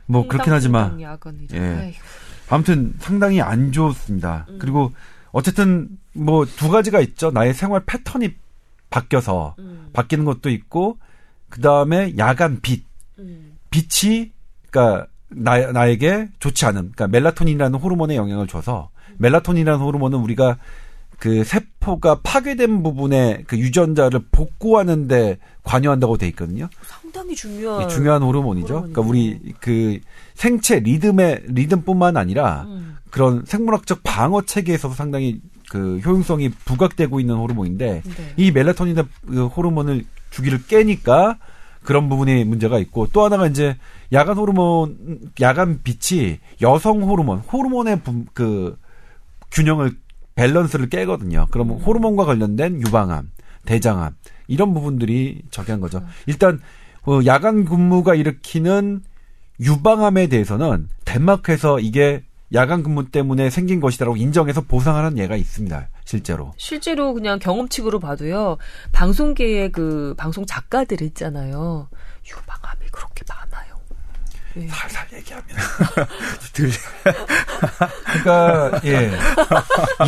뭐 그렇긴 하지만 야근이죠. 예. 아이고. 아무튼 상당히 안 좋습니다. 음. 그리고 어쨌든 뭐 두 가지가 있죠. 나의 생활 패턴이 바뀌어서 음, 바뀌는 것도 있고 그 다음에 야간 빛 음. 빛이 그러니까 나, 나에게 좋지 않은 그러니까 멜라토닌이라는 호르몬에 영향을 줘서 멜라토닌이라는 호르몬은 우리가 그 세포가 파괴된 부분의 그 유전자를 복구하는데 관여한다고 돼 있거든요. 상당히 중요한. 이게 중요한 호르몬이죠. 호르몬이네요. 그러니까 우리 그 생체 리듬의 리듬뿐만 아니라 음. 그런 생물학적 방어 체계에서도 상당히 그 효용성이 부각되고 있는 호르몬인데 네. 이 멜라토닌 그 호르몬을 주기를 깨니까 그런 부분에 문제가 있고 또 하나가 이제 야간 호르몬 야간 빛이 여성 호르몬 호르몬의 분- 그 균형을 밸런스를 깨거든요. 그러면 호르몬과 관련된 유방암, 대장암 이런 부분들이 저기한 거죠. 일단 어, 야간 근무가 일으키는 유방암에 대해서는 덴마크에서 이게 야간 근무 때문에 생긴 것이다라고 인정해서 보상하는 예가 있습니다. 실제로. 실제로 그냥 경험칙으로 봐도요. 방송계의 그 방송 작가들 있잖아요. 유방암이 그렇게 많아요. 예. 살살 들. 그러니까 예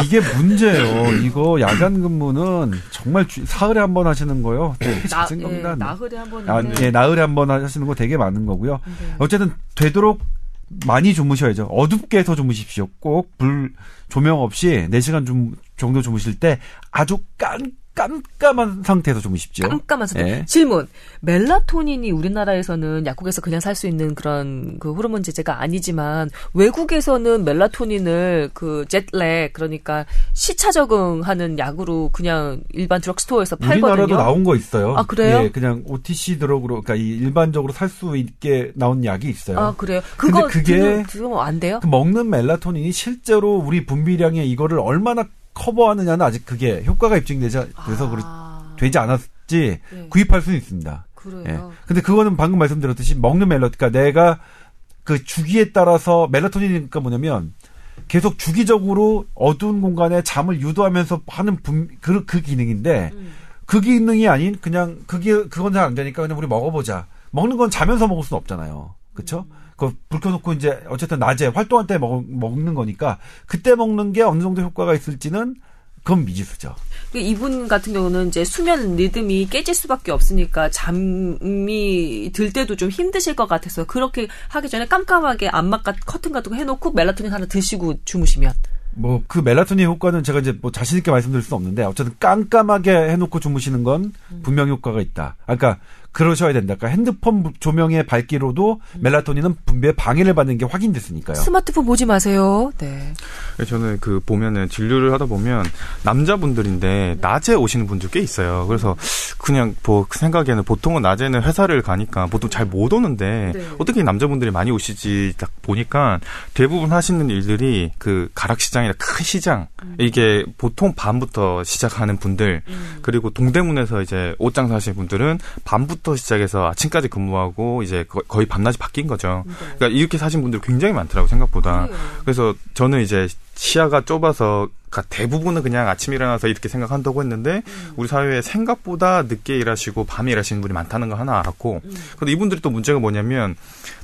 이게 문제예요. 이거 야간 근무는 정말 주- 사흘에 한 번 하시는 거요. 되게 나, 잦은 예, 겁니다. 나흘에 한 번인데. 아, 예, 나흘에 한 번 하시는 거 되게 많은 거고요. 네. 어쨌든 되도록 많이 주무셔야죠. 어둡게 해서 주무십시오. 꼭 불 조명 없이 4시간 좀 정도 주무실 때 아주 깜깜한 상태에서 주무십시오. 깜깜한 상태. 예. 질문. 멜라토닌이 우리나라에서는 약국에서 그냥 살 수 있는 그런 그 호르몬 제제가 아니지만 외국에서는 멜라토닌을 그 젯렉 그러니까 시차 적응하는 약으로 그냥 일반 드럭스토어에서 팔거든요. 우리나라도 나온 거 있어요. 아, 그래요? 예, 그냥 OTC 드럭으로 그러니까 이 일반적으로 살 수 있게 나온 약이 있어요. 아 그래요. 그거 근데 그게- 그거 안 돼요? 그 먹는 멜라토닌이 실제로 우리 분비량의 이거를 얼마나 커버하느냐는 아직 그게 효과가 입증되지 돼서 그렇 아, 되지 않았지 네. 구입할 수는 있습니다. 그래요. 예. 근데 그거는 방금 말씀드렸듯이 먹는 멜라, 그러니까 내가 그 주기에 따라서 멜라토닌이니까 뭐냐면 계속 주기적으로 어두운 공간에 잠을 유도하면서 하는 분, 그, 그 기능인데 음. 그 기능이 아닌 그냥 그게 그건 잘 안 되니까 그냥 우리 먹어보자. 먹는 건 자면서 먹을 수는 없잖아요. 그렇죠? 그 불 켜놓고 이제 어쨌든 낮에 활동할 때 먹, 먹는 거니까 그때 먹는 게 어느 정도 효과가 있을지는 그건 미지수죠. 그 이분 같은 경우는 이제 수면 리듬이 깨질 수밖에 없으니까 잠이 들 때도 좀 힘드실 것 같아서 그렇게 하기 전에 깜깜하게 안막 같 커튼 같은 거 해놓고 멜라토닌 하나 드시고 주무시면 뭐 그 멜라토닌 효과는 제가 이제 뭐 자신 있게 말씀드릴 수 없는데 어쨌든 깜깜하게 해놓고 주무시는 건 분명 효과가 있다. 아, 그러니까 그러셔야 된다. 그러니까 핸드폰 조명의 밝기로도 멜라토닌은 분비에 방해를 받는 게 확인됐으니까요. 스마트폰 보지 마세요. 네. 저는 그 보면은 진료를 하다 보면 남자분들인데 낮에 오시는 분들 꽤 있어요. 그래서 그냥 뭐 생각에는 보통은 낮에는 회사를 가니까 보통 잘 못 오는데 네. 어떻게 남자분들이 많이 오시지 딱 보니까 대부분 하시는 일들이 그 가락시장이나 큰 시장 이게 보통 밤부터 시작하는 분들 그리고 동대문에서 이제 옷장 사시는 분들은 밤부터 시작해서 아침까지 근무하고 이제 거- 거의 밤낮이 바뀐 거죠. 그러니까 이렇게 사신 분들 굉장히 많더라고 생각보다. 그래서 저는 이제 시야가 좁아서 대부분은 그냥 아침 일어나서 이렇게 생각한다고 했는데 우리 사회에 생각보다 늦게 일하시고 밤에 일하시는 분이 많다는 거 하나 알았고 근데 이분들이 또 문제가 뭐냐면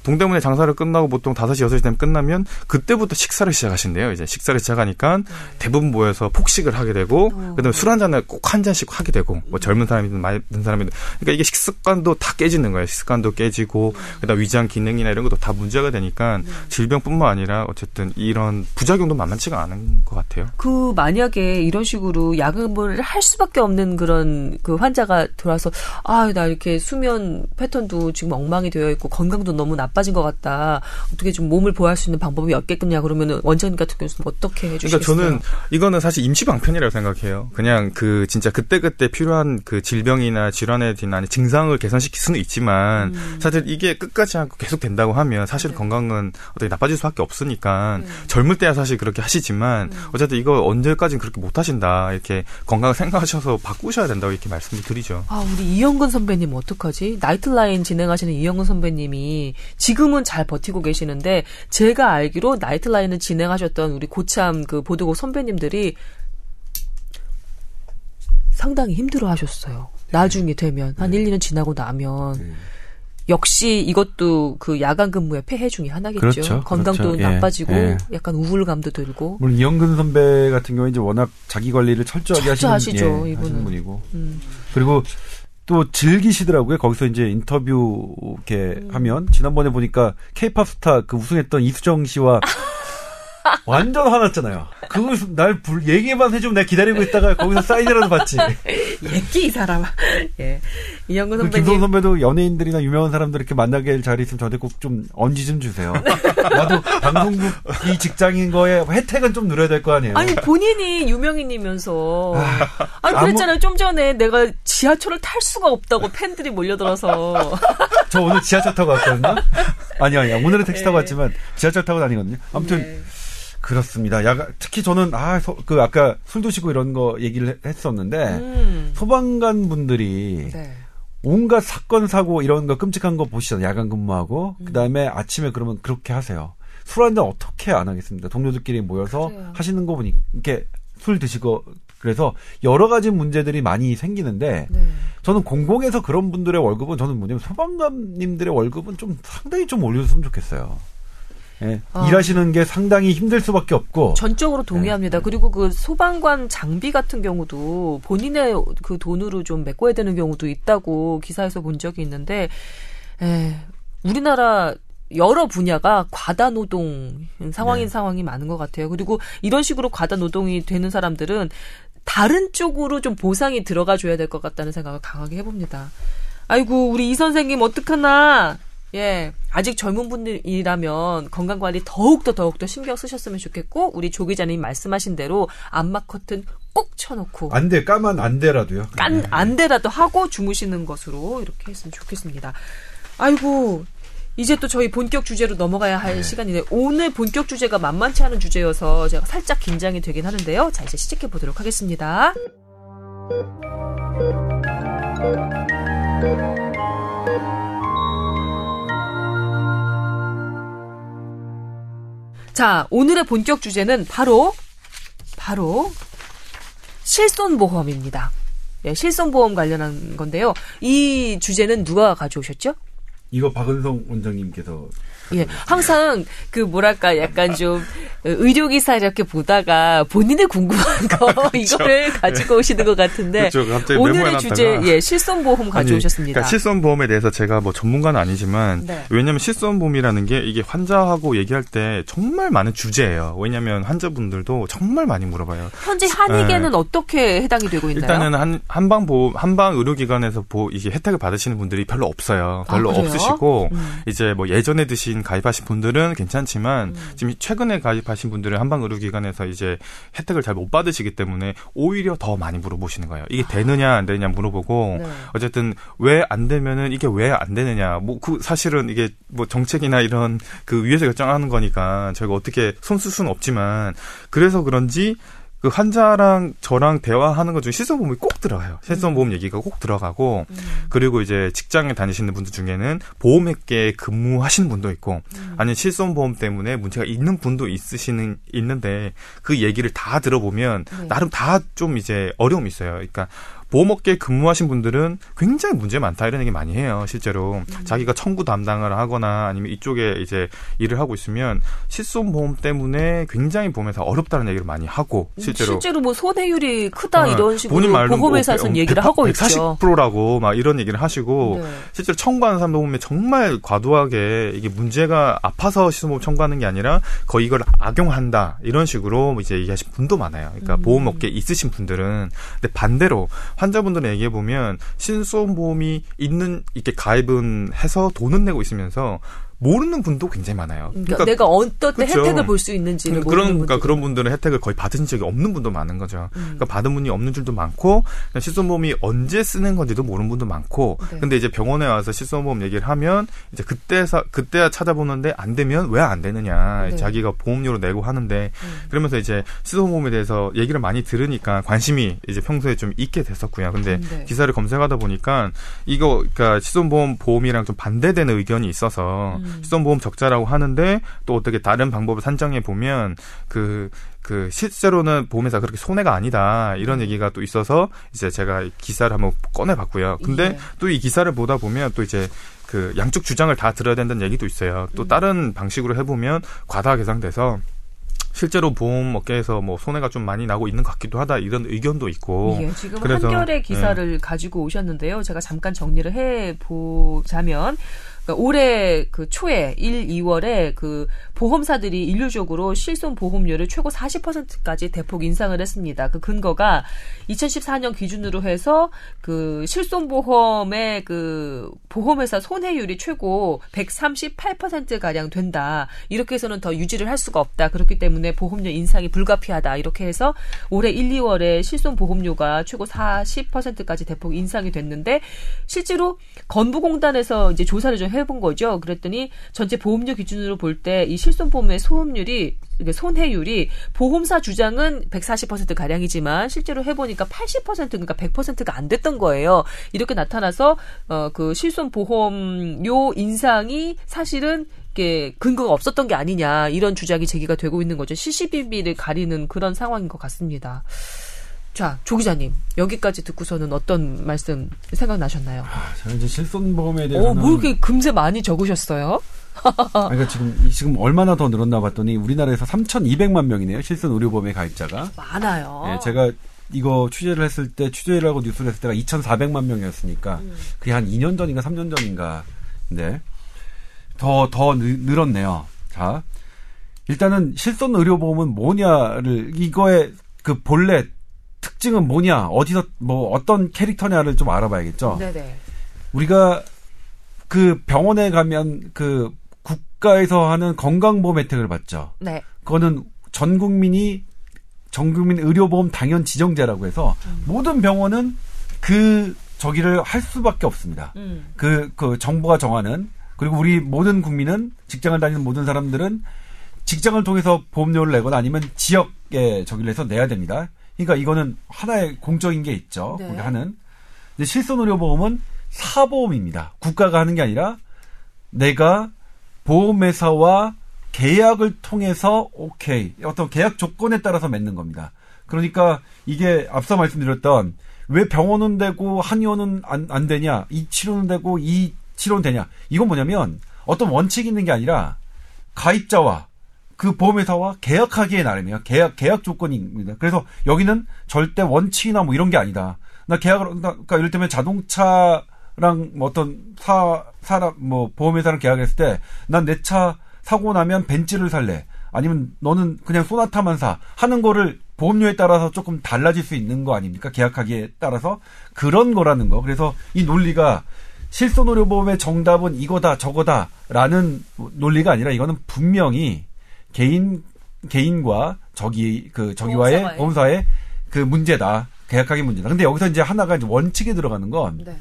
동대문에 장사를 끝나고 보통 5시 6시 되면 끝나면 그때부터 식사를 시작하신대요. 이제. 식사를 시작하니까 대부분 모여서 폭식을 하게 되고 그다음에 술 한 잔을 꼭 한 잔씩 하게 되고 뭐 젊은 사람이든 든 사람이든. 그러니까 이게 식습관도 다 깨지는 거예요. 식습관도 깨지고 그다음 위장 기능이나 이런 것도 다 문제가 되니까 질병뿐만 아니라 어쨌든 이런 부작용도 만만치가 않은 것 같아요. 그 만약에 이런 식으로 야근을 할 수밖에 없는 그런 그 환자가 들어와서 아 나 이렇게 수면 패턴도 지금 엉망이 되어 있고 건강도 너무 나빠진 것 같다. 어떻게 좀 몸을 보호할 수 있는 방법이 없겠느냐 그러면은 원장님 같은 경우는 어떻게 해주시겠어요? 그러니까 저는 이거는 사실 임시 방편이라고 생각해요. 그냥 그 진짜 그때 그때 필요한 그 질병이나 질환에 대한 증상을 개선시킬 수는 있지만 사실 이게 끝까지 않고 계속 된다고 하면 사실 건강은 어떻게 나빠질 수밖에 없으니까 젊을 때야 사실 그렇게 하시지만 어쨌든 이거 언제까지는 그렇게 못 하신다 이렇게 건강을 생각하셔서 바꾸셔야 된다고 이렇게 말씀을 드리죠. 아, 우리 이영근 선배님 어떡하지? 나이트라인 진행하시는 이영근 선배님이 지금은 잘 버티고 계시는데 제가 알기로 나이트라인을 진행하셨던 우리 고참 그 보도국 선배님들이 상당히 힘들어 하셨어요. 나중에 되면 한 1, 2년 지나고 나면 역시 이것도 그 야간 근무의 폐해 중에 하나겠죠. 그렇죠. 건강도 그렇죠. 예. 나빠지고 예. 약간 우울감도 들고. 물론 이영근 선배 같은 경우에 이제 워낙 자기 관리를 철저하게 하시는, 예. 하시는 분이고 음. 그리고 또 즐기시더라고요. 거기서 이제 인터뷰 이렇게 음. 하면 지난번에 보니까 케이팝 스타 그 우승했던 이수정 씨와 완전 화났잖아요. 그걸 날 불, 얘기만 해주면 내가 기다리고 있다가 거기서 사인이라도 받지. 예끼 이 사람아. 예. 이영근 그 선배님. 김성 선배도 연예인들이나 유명한 사람들 이렇게 만나게 될 자리 있으면 저한테 꼭 좀 언지 좀 주세요. 나도 방송국 이 직장인 거에 혜택은 좀 누려야 될 거 아니에요. 아니 본인이 유명인이면서 아니 아무- 그랬잖아요 좀 전에 내가 지하철을 탈 수가 없다고 팬들이 몰려들어서 저 오늘 지하철 타고 왔거든요. 아니 아니 오늘은 택시 타고 네. 왔지만 지하철 타고 다니거든요. 아무튼 네. 그렇습니다. 야간 특히 저는 아그 아까 술 드시고 이런 거 얘기를 했- 했었는데 음. 소방관 분들이 네. 온갖 사건 사고 이런 거 끔찍한 거 보시잖아요. 야간 근무하고 음. 그다음에 아침에 그러면 그렇게 하세요. 술 한잔 어떻게 안 하겠습니까? 동료들끼리 모여서 그래요. 하시는 거 보니 이렇게 술 드시고 그래서 여러 가지 문제들이 많이 생기는데 네. 저는 공공에서 그런 분들의 월급은 저는 뭐냐면 소방관님들의 월급은 좀 상당히 좀 올려줬으면 좋겠어요. 예, 아. 일하시는 게 상당히 힘들 수밖에 없고 전적으로 네. 동의합니다. 그리고 그 소방관 장비 같은 경우도 본인의 그 돈으로 좀 메꿔야 되는 경우도 있다고 기사에서 본 적이 있는데, 에, 우리나라 여러 분야가 과다 노동 상황인 네. 상황이 많은 것 같아요. 그리고 이런 식으로 과다 노동이 되는 사람들은 다른 쪽으로 좀 보상이 들어가 줘야 될 것 같다는 생각을 강하게 해봅니다. 아이고 우리 이 선생님 어떡하나 예, 아직 젊은 분들이라면 건강 관리 더욱더 더욱더 신경 쓰셨으면 좋겠고 우리 조 기자님 말씀하신 대로 안마 커튼 꼭 쳐놓고 안돼 까만 안돼라도요. 깐 안돼라도 하고 주무시는 것으로 이렇게 했으면 좋겠습니다. 아이고 이제 또 저희 본격 주제로 넘어가야 할 네. 시간인데 오늘 본격 주제가 만만치 않은 주제여서 제가 살짝 긴장이 되긴 하는데요. 자 이제 시작해 보도록 하겠습니다. 자, 오늘의 본격 주제는 바로, 바로, 실손보험입니다. 네, 실손보험 관련한 건데요. 이 주제는 누가 가져오셨죠? 이거 박은성 원장님께서 예, 항상 그 뭐랄까 약간 좀 의료기사 이렇게 보다가 본인의 궁금한 거 이거를 가지고 오시는 것 같은데 그렇죠. 오늘의 주제 예 실손보험 가져오셨습니다. 그러니까 실손보험에 대해서 제가 뭐 전문가는 아니지만 네. 왜냐하면 실손보험이라는 게 이게 환자하고 얘기할 때 정말 많은 주제예요. 왜냐하면 환자분들도 정말 많이 물어봐요. 현재 한의계는 네. 어떻게 해당이 되고 있나요? 일단은 한 한방 보험 한방 의료기관에서 보 이게 혜택을 받으시는 분들이 별로 없어요. 별로 아, 없으시고 음. 이제 뭐 예전에 드신 의료기관 가입하신 분들은 괜찮지만 음. 지금 최근에 가입하신 분들은 한방 의료 기관에서 이제 혜택을 잘 못 받으시기 때문에 오히려 더 많이 물어보시는 거예요. 이게 되느냐 안 되느냐 물어보고 네. 어쨌든 왜 안 되면은 이게 왜 안 되느냐 뭐 그 사실은 이게 뭐 정책이나 이런 그 위에서 결정하는 거니까 저희가 어떻게 손쓸 수는 없지만 그래서 그런지 그 환자랑 저랑 대화하는 것 중에 실손보험이 꼭 들어가요. 실손보험 음. 얘기가 꼭 들어가고 음. 그리고 이제 직장에 다니시는 분들 중에는 보험회계에 근무하시는 분도 있고 음. 아니면 실손보험 때문에 문제가 있는 분도 있으시는 있는데 그 얘기를 다 들어보면 네. 나름 다 좀 이제 어려움이 있어요. 그러니까 보험업계에 근무하신 분들은 굉장히 문제 많다 이런 얘기 많이 해요. 실제로 음. 자기가 청구 담당을 하거나 아니면 이쪽에 이제 일을 하고 있으면 실손보험 때문에 굉장히 보험에서 어렵다는 얘기를 많이 하고 음, 실제로 실제로 뭐 손해율이 크다 어, 이런 식으로 보험회사에서는 뭐 얘기를 100, 하고 140%라고 막 이런 얘기를 하시고 네. 실제로 청구하는 사람도 보면 정말 과도하게 이게 문제가 아파서 실손보험 청구하는 게 아니라 거의 이걸 악용한다 이런 식으로 이제 얘기하신 분도 많아요. 그러니까 음. 보험업계 있으신 분들은 근데 반대로 환자분들은 얘기해 보면 신수보험이 있는 이렇게 가입은 해서 돈은 내고 있으면서 모르는 분도 굉장히 많아요. 그러니까, 그러니까 내가 어떤 때 그렇죠. 혜택을 볼 수 있는지를 그러니까 그런 그러니까 그런 분들은 혜택을 거의 받은 적이 없는 분도 많은 거죠. 음. 그러니까 받은 분이 없는 줄도 많고 실손보험이 언제 쓰는 건지도 모르는 분도 많고. 네. 근데 이제 병원에 와서 실손보험 얘기를 하면 이제 그때서 그때야 찾아보는데 안 되면 왜 안 되느냐. 네. 자기가 보험료로 내고 하는데 음. 그러면서 이제 실손보험에 대해서 얘기를 많이 들으니까 관심이 이제 평소에 좀 있게 됐었고요. 근데 음, 네. 기사를 검색하다 보니까 이거 그러니까 실손보험 보험이랑 좀 반대되는 의견이 있어서 음. 음. 실손보험 적자라고 하는데 또 어떻게 다른 방법을 산정해 보면 그, 그 실제로는 보험회사 그렇게 손해가 아니다 이런 음. 얘기가 또 있어서 이제 제가 기사를 한번 꺼내봤고요. 근데 예. 또이 기사를 보다 보면 또 이제 그 양쪽 주장을 다 들어야 된다는 얘기도 있어요. 또 음. 다른 방식으로 해보면 과다 계상돼서 실제로 보험 업계에서 뭐 손해가 좀 많이 나고 있는 것 같기도 하다 이런 의견도 있고. 예, 지금 그래서, 한결의 기사를 예. 가지고 오셨는데요. 제가 잠깐 정리를 해 보자면 그러니까 올해 그 초에 1, 2월에 그 보험사들이 인류적으로 실손 보험료를 최고 40%까지 대폭 인상을 했습니다. 그 근거가 2014년 기준으로 해서 그 실손 보험의 그 보험회사 손해율이 최고 138% 가량 된다. 이렇게 해서는 더 유지를 할 수가 없다. 그렇기 때문에 보험료 인상이 불가피하다. 이렇게 해서 올해 1, 2월에 실손 보험료가 최고 40%까지 대폭 인상이 됐는데 실제로 건보공단에서 이제 조사를 좀 해본 거죠. 그랬더니 전체 보험료 기준으로 볼 때 이 실손보험의 소음률이 손해율이 보험사 주장은 140% 가량이지만 실제로 해보니까 80% 그러니까 100%가 안 됐던 거예요. 이렇게 나타나서 어 그 실손 보험료 인상이 사실은 게 근거가 없었던 게 아니냐 이런 주장이 제기가 되고 있는 거죠. CCBB를 가리는 그런 상황인 것 같습니다. 자, 조 기자님 여기까지 듣고서는 어떤 말씀 생각나셨나요? 아, 저는 이제 실손보험에 대해서 어, 뭐 이렇게 금세 많이 적으셨어요? 그러니까 지금 지금 얼마나 더 늘었나 봤더니 우리나라에서 3,200만 명이네요 실손 의료보험의 가입자가 많아요. 예, 제가 이거 취재를 했을 때 취재를 하고 뉴스를 했을 때가 2,400만 명이었으니까 음. 그게 한 2년 전인가 3년 전인가 네. 더, 더 늘었네요. 자. 일단은 실손 의료보험은 뭐냐를, 이거의 그 본래 특징은 뭐냐, 어디서 뭐 어떤 캐릭터냐를 좀 알아봐야겠죠. 네네. 우리가 그 병원에 가면 그 국가에서 하는 건강보험 혜택을 받죠. 네. 그거는 전 국민이 전 국민 의료보험 당연 지정제라고 해서 모든 병원은 그 저기를 할 수밖에 없습니다. 음. 그, 그 정부가 정하는 그리고 우리 모든 국민은 직장을 다니는 모든 사람들은 직장을 통해서 보험료를 내거나 아니면 지역에 저기를 해서 내야 됩니다. 그러니까 이거는 하나의 공적인 게 있죠. 네. 우리 하는. 근데 실손의료보험은 사보험입니다. 국가가 하는 게 아니라 내가 보험회사와 계약을 통해서 오케이 어떤 계약 조건에 따라서 맺는 겁니다. 그러니까 이게 앞서 말씀드렸던 왜 병원은 되고 한의원은 안, 안 되냐, 이 치료는 되고 이 치료는 되냐. 이건 뭐냐면 어떤 원칙이 있는 게 아니라 가입자와 그 보험회사와 계약하기에 나름이에요. 계약 계약 조건입니다. 그래서 여기는 절대 원칙이나 뭐 이런 게 아니다. 나 계약을 그러니까 이를테면 자동차랑 뭐 어떤 사 사람 뭐 보험회사랑 계약했을 때 난 내 차 사고 나면 벤츠를 살래. 아니면 너는 그냥 소나타만 사 하는 거를 보험료에 따라서 조금 달라질 수 있는 거 아닙니까? 계약하기에 따라서 그런 거라는 거. 그래서 이 논리가 실손의료보험의 정답은 이거다 저거다라는 논리가 아니라 이거는 분명히 개인 개인과 저기 그 저기와의 보험사와의. 보험사의 그 문제다. 계약하기 문제다. 근데 여기서 이제 하나가 이제 원칙에 들어가는 건 네.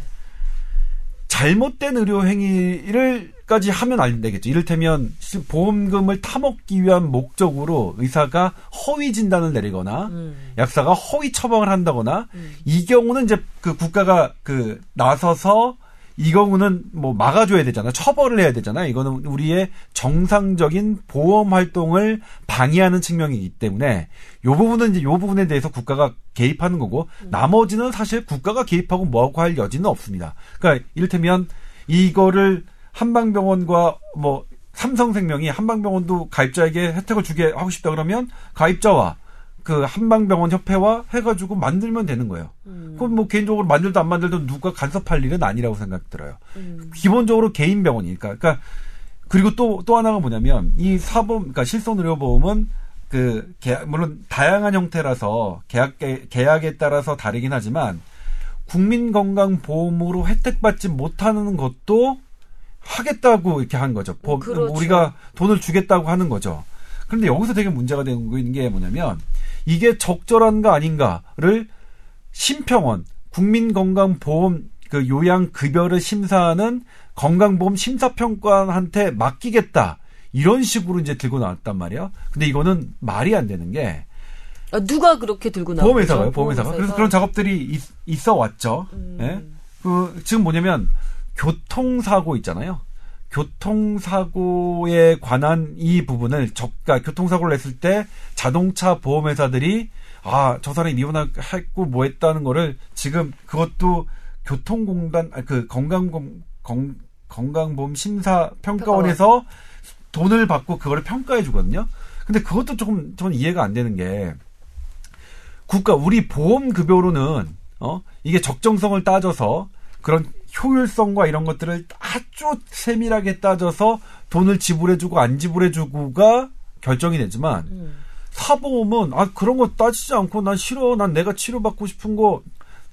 잘못된 의료 행위를까지 하면 안 되겠죠. 이를테면 시- 보험금을 타먹기 위한 목적으로 의사가 허위 진단을 내리거나 음. 약사가 허위 처방을 한다거나 이 경우는 이제 그 국가가 그 나서서 이 경우는 뭐 막아줘야 되잖아. 처벌을 해야 되잖아. 이거는 우리의 정상적인 보험 활동을 방해하는 측면이기 때문에 요 부분은 이제 요 부분에 대해서 국가가 개입하는 거고 나머지는 사실 국가가 개입하고 뭐하고 할 여지는 없습니다. 그러니까 이를테면 이거를 한방병원과 뭐 삼성생명이 한방병원도 가입자에게 혜택을 주게 하고 싶다 그러면 가입자와 그 한방병원 협회와 해가지고 만들면 되는 거예요. 그건 뭐 개인적으로 만들도 안 만들도 누가 간섭할 일은 아니라고 생각 들어요. 기본적으로 개인 병원이니까. 그러니까 그리고 또또 하나가 뭐냐면 이 사보험, 그러니까 실손 의료보험은 그 계약, 물론 다양한 형태라서 계약 계약에 따라서 다르긴 하지만 국민건강보험으로 혜택받지 못하는 것도 하겠다고 이렇게 한 거죠. 보험- 그렇죠. 우리가 돈을 주겠다고 하는 거죠. 그런데 여기서 되게 문제가 되는 게 뭐냐면 이게 적절한가 아닌가를 심평원 국민건강보험 그 요양급여를 심사하는 건강보험 심사평가한테 맡기겠다 이런 식으로 이제 들고 나왔단 말이에요. 근데 이거는 말이 안 되는 게 아, 누가 그렇게 들고 나오죠? 보험회사가요, 보험회사가. 그래서 그런 작업들이 있, 어 왔죠. 음. 예? 그, 지금 뭐냐면, 교통사고 있잖아요. 교통사고에 관한 이 부분을, 적, 그러니까 교통사고를 냈을 때 자동차 보험회사들이, 아, 저 사람이 미혼했고 뭐 했다는 거를 지금 그것도 교통공단, 아, 그 건강검, 건, 건강보험 심사평가원에서 돈을 받고 그거를 평가해 주거든요. 근데 그것도 조금 저는 이해가 안 되는 게 국가 우리 보험 급여로는 어 이게 적정성을 따져서 그런 효율성과 이런 것들을 아주 세밀하게 따져서 돈을 지불해주고 안 지불해주고가 결정이 되지만 음. 사보험은 아 그런 거 따지지 않고 난 싫어 난 내가 치료받고 싶은 거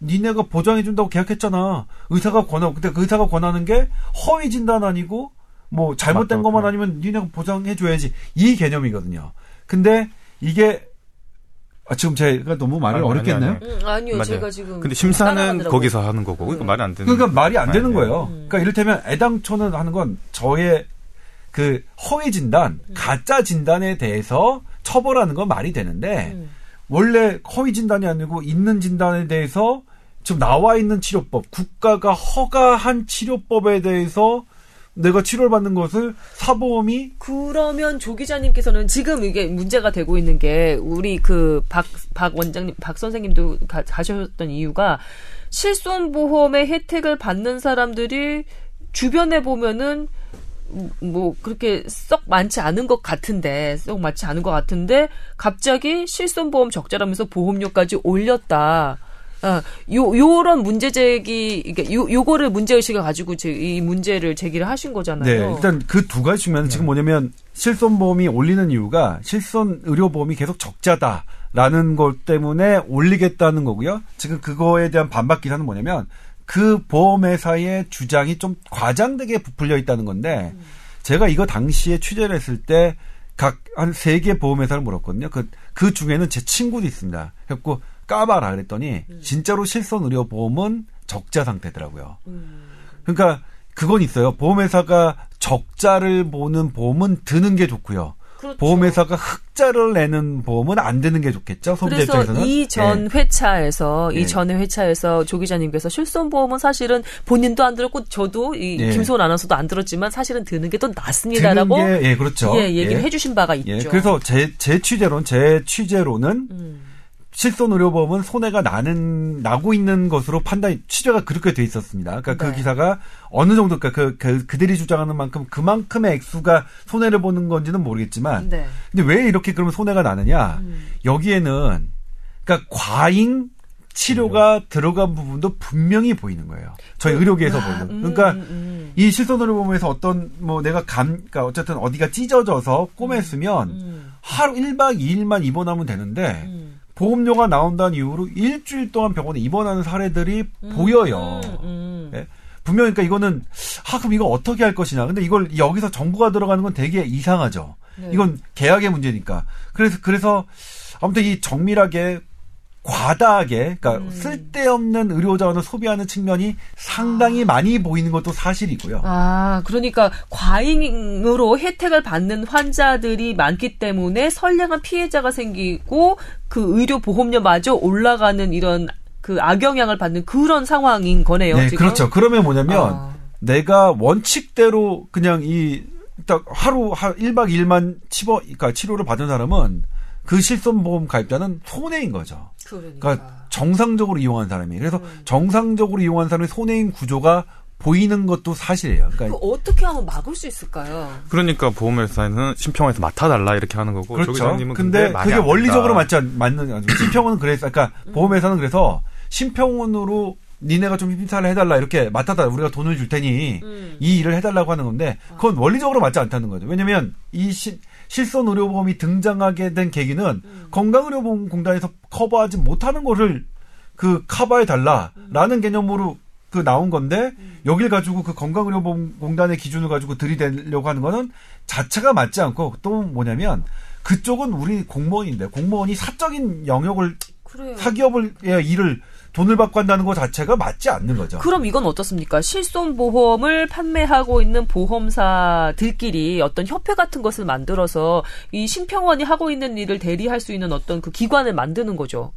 니네가 보장해준다고 계약했잖아 의사가 권하고 근데 그 의사가 권하는 게 허위 진단 아니고 뭐 잘못된 맞다. 것만 아니면 니네가 보장해줘야지 이 개념이거든요 근데 이게 아, 지금 제가 너무 말이 아니, 아니, 어렵겠나요? 아니. 음, 아니요, 맞아요. 제가 지금. 근데 심사는. 거기서 하는 거고 그러니까 말이 안 되는. 그러니까 말이 안 되는. 거예요. 그러니까 이를테면 애당초는 하는 건 저의 그 허위 진단, 가짜 진단에 대해서 처벌하는 건 말이 되는데 음. 원래 허위 진단이 아니고 있는 진단에 대해서 지금 나와 있는 치료법, 국가가 허가한 치료법에 대해서 내가 치료를 받는 것을 사보험이 그러면 조 기자님께서는 지금 이게 문제가 되고 있는 게 우리 그박박 원장님 박 선생님도 가, 가셨던 이유가 실손 보험의 혜택을 받는 사람들이 주변에 보면은 뭐 그렇게 썩 많지 않은 것 같은데 썩 많지 않은 것 같은데 갑자기 실손보험 적자라면서 보험료까지 올렸다. 아, 요 요런 문제 제기 이게 요 요거를 문제 의식을 가지고 제, 이 문제를 제기를 하신 거잖아요. 네, 일단 그 두 가지 측면 지금 뭐냐면 실손보험이 올리는 이유가 실손 의료보험이 계속 적자다. 라는 것 때문에 올리겠다는 거고요. 지금 그거에 대한 반박 기사는 뭐냐면 그 보험회사의 주장이 좀 과장되게 부풀려 있다는 건데 제가 이거 당시에 취재를 했을 때 각 한 세 개 보험회사를 물었거든요. 그, 그 중에는 제 친구도 있습니다. 그래갖고 까봐라 그랬더니 진짜로 실손 의료 보험은 적자 상태더라고요. 그러니까 그건 있어요. 보험회사가 적자를 보는 보험은 드는 게 좋고요. 그렇죠. 보험회사가 흑자를 내는 보험은 안 드는 게 좋겠죠. 소비자 그래서 입장에서는. 이전 예. 회차에서 예. 이 전에 회차에서 조 기자님께서 실손 보험은 사실은 본인도 안 들었고 저도 이 예. 김소은 아나운서도 안 들었지만 사실은 드는 게 더 낫습니다라고 게, 예, 그렇죠. 예, 얘기를 예. 해주신 바가 있죠. 예, 그래서 제, 제 취재로는, 제 취재로는 음. 실손 의료보험은 손해가 나는, 나고 있는 것으로 판단, 취재가 그렇게 돼 있었습니다. 그러니까 그 네. 기사가 어느 정도, 그러니까 그, 그, 그 들이 주장하는 만큼 그만큼의 액수가 손해를 보는 건지는 모르겠지만, 네. 근데 왜 이렇게 그러면 손해가 나느냐? 음. 여기에는, 그러니까 과잉 치료가 들어간 부분도 분명히 보이는 거예요. 저희 의료계에서 보는. 음, 그러니까 음, 음. 이 실손의료 보험에서 어떤 뭐 내가 감, 그러니까 어쨌든 어디가 찢어져서 꼬맸으면 음. 하루 1박 2일만 입원하면 되는데 음. 보험료가 나온다는 이유로 일주일 동안 병원에 입원하는 사례들이 보여요. 음, 음. 예? 분명히 그러니까 이거는 아 그럼 이거 어떻게 할 것이냐. 근데 이걸 여기서 정부가 들어가는 건 되게 이상하죠. 네. 이건 계약의 문제니까. 그래서 그래서 아무튼 이 정밀하게 과다하게 그러니까 음. 쓸데없는 의료 자원을 소비하는 측면이 상당히 많이 보이는 것도 사실이고요. 아, 그러니까 과잉으로 혜택을 받는 환자들이 많기 때문에 선량한 피해자가 생기고 그 의료 보험료마저 올라가는 이런 그 악영향을 받는 그런 상황인 거네요. 네, 지금. 그렇죠. 그러면 뭐냐면 아. 내가 원칙대로 그냥 이 딱 하루 한 1박 2일만 치료 그러니까 치료를 받은 사람은 그 실손보험 가입자는 손해인 거죠. 그러니까. 그러니까 정상적으로 이용한 사람이. 그래서 음. 정상적으로 이용한 사람의 손해인 구조가 보이는 것도 사실이에요. 그 그러니까 어떻게 하면 막을 수 있을까요? 그러니까 보험회사는 심평원에서 맡아달라 이렇게 하는 거고 조 그렇죠. 근데 말이 그게 안 원리적으로. 맞지 않, 맞는 심평원은 그래서 그러니까 음. 보험회사는 그래서 심평원으로 니네가 좀 심사를 해달라 이렇게 맡아달라 우리가 돈을 줄 테니 음. 이 일을 해달라고 하는 건데 그건 원리적으로 맞지 않다는 거죠. 왜냐하면 이 시- 실손 의료보험이 등장하게 된 계기는 음. 건강의료보험공단에서 커버하지 못하는 거를 그 커버해 달라라는 개념으로 그 나온 건데 여길 가지고 그 건강의료보험공단의 기준을 가지고 들이대려고 하는 거는 자체가 맞지 않고 또 뭐냐면 그쪽은 우리 공무원인데 공무원이 사적인 영역을 그래요. 사기업을 의 일을 돈을 받고 한다는 것 자체가 맞지 않는 거죠. 그럼 이건 어떻습니까? 실손 보험을 판매하고 있는 보험사들끼리 어떤 협회 같은 것을 만들어서 이 심평원이 하고 있는 일을 대리할 수 있는 어떤 그 기관을 만드는 거죠.